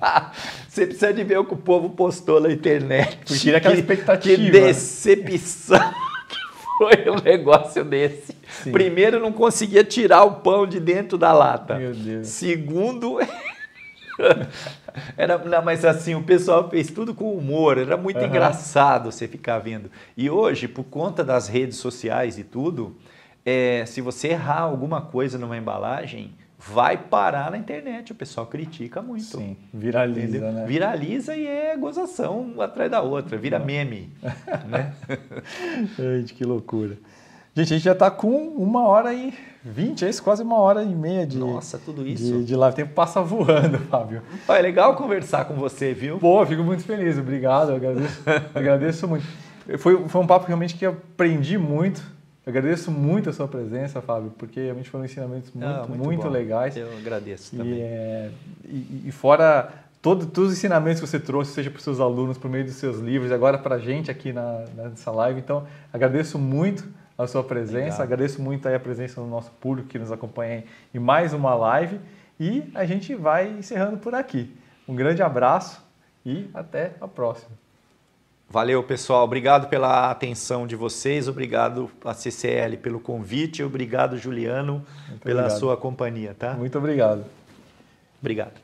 B: Tá. Você precisa de ver o que o povo postou na internet.
A: Tira aquela expectativa.
B: Que decepção que foi um negócio desse. Sim. Primeiro, não conseguia tirar o pão de dentro da lata.
A: Meu Deus.
B: Segundo, era, não, mas assim, o pessoal fez tudo com humor, era muito uhum. engraçado você ficar vendo. E hoje, por conta das redes sociais e tudo, é, se você errar alguma coisa numa embalagem, vai parar na internet. O pessoal critica muito. Sim,
A: viraliza, né?
B: Viraliza e é gozação atrás da outra, vira meme. né?
A: Gente, que loucura. Gente, a gente já está com uma hora e vinte, é isso? Quase uma hora e meia de.
B: Nossa, tudo isso.
A: De, de live. O tempo passa voando, Fábio.
B: é legal conversar com você, viu?
A: Pô, fico muito feliz. Obrigado, agradeço, agradeço muito. Foi, foi um papo realmente que aprendi muito eu agradeço muito a sua presença, Fábio, porque realmente foram ensinamentos muito, ah, muito, muito legais.
B: Eu agradeço também.
A: E, é, e, e fora todo, todos os ensinamentos que você trouxe, seja para os seus alunos, por meio dos seus livros, agora para a gente aqui na, nessa live. Então, agradeço muito a sua presença, Obrigado. agradeço muito a presença do nosso público que nos acompanha em mais uma live e a gente vai encerrando por aqui. Um grande abraço e até a próxima.
B: Valeu, pessoal. Obrigado pela atenção de vocês. Obrigado a CCL pelo convite. Obrigado, Juliano, Muito pela obrigado. sua companhia, tá?
A: Muito obrigado.
B: Obrigado.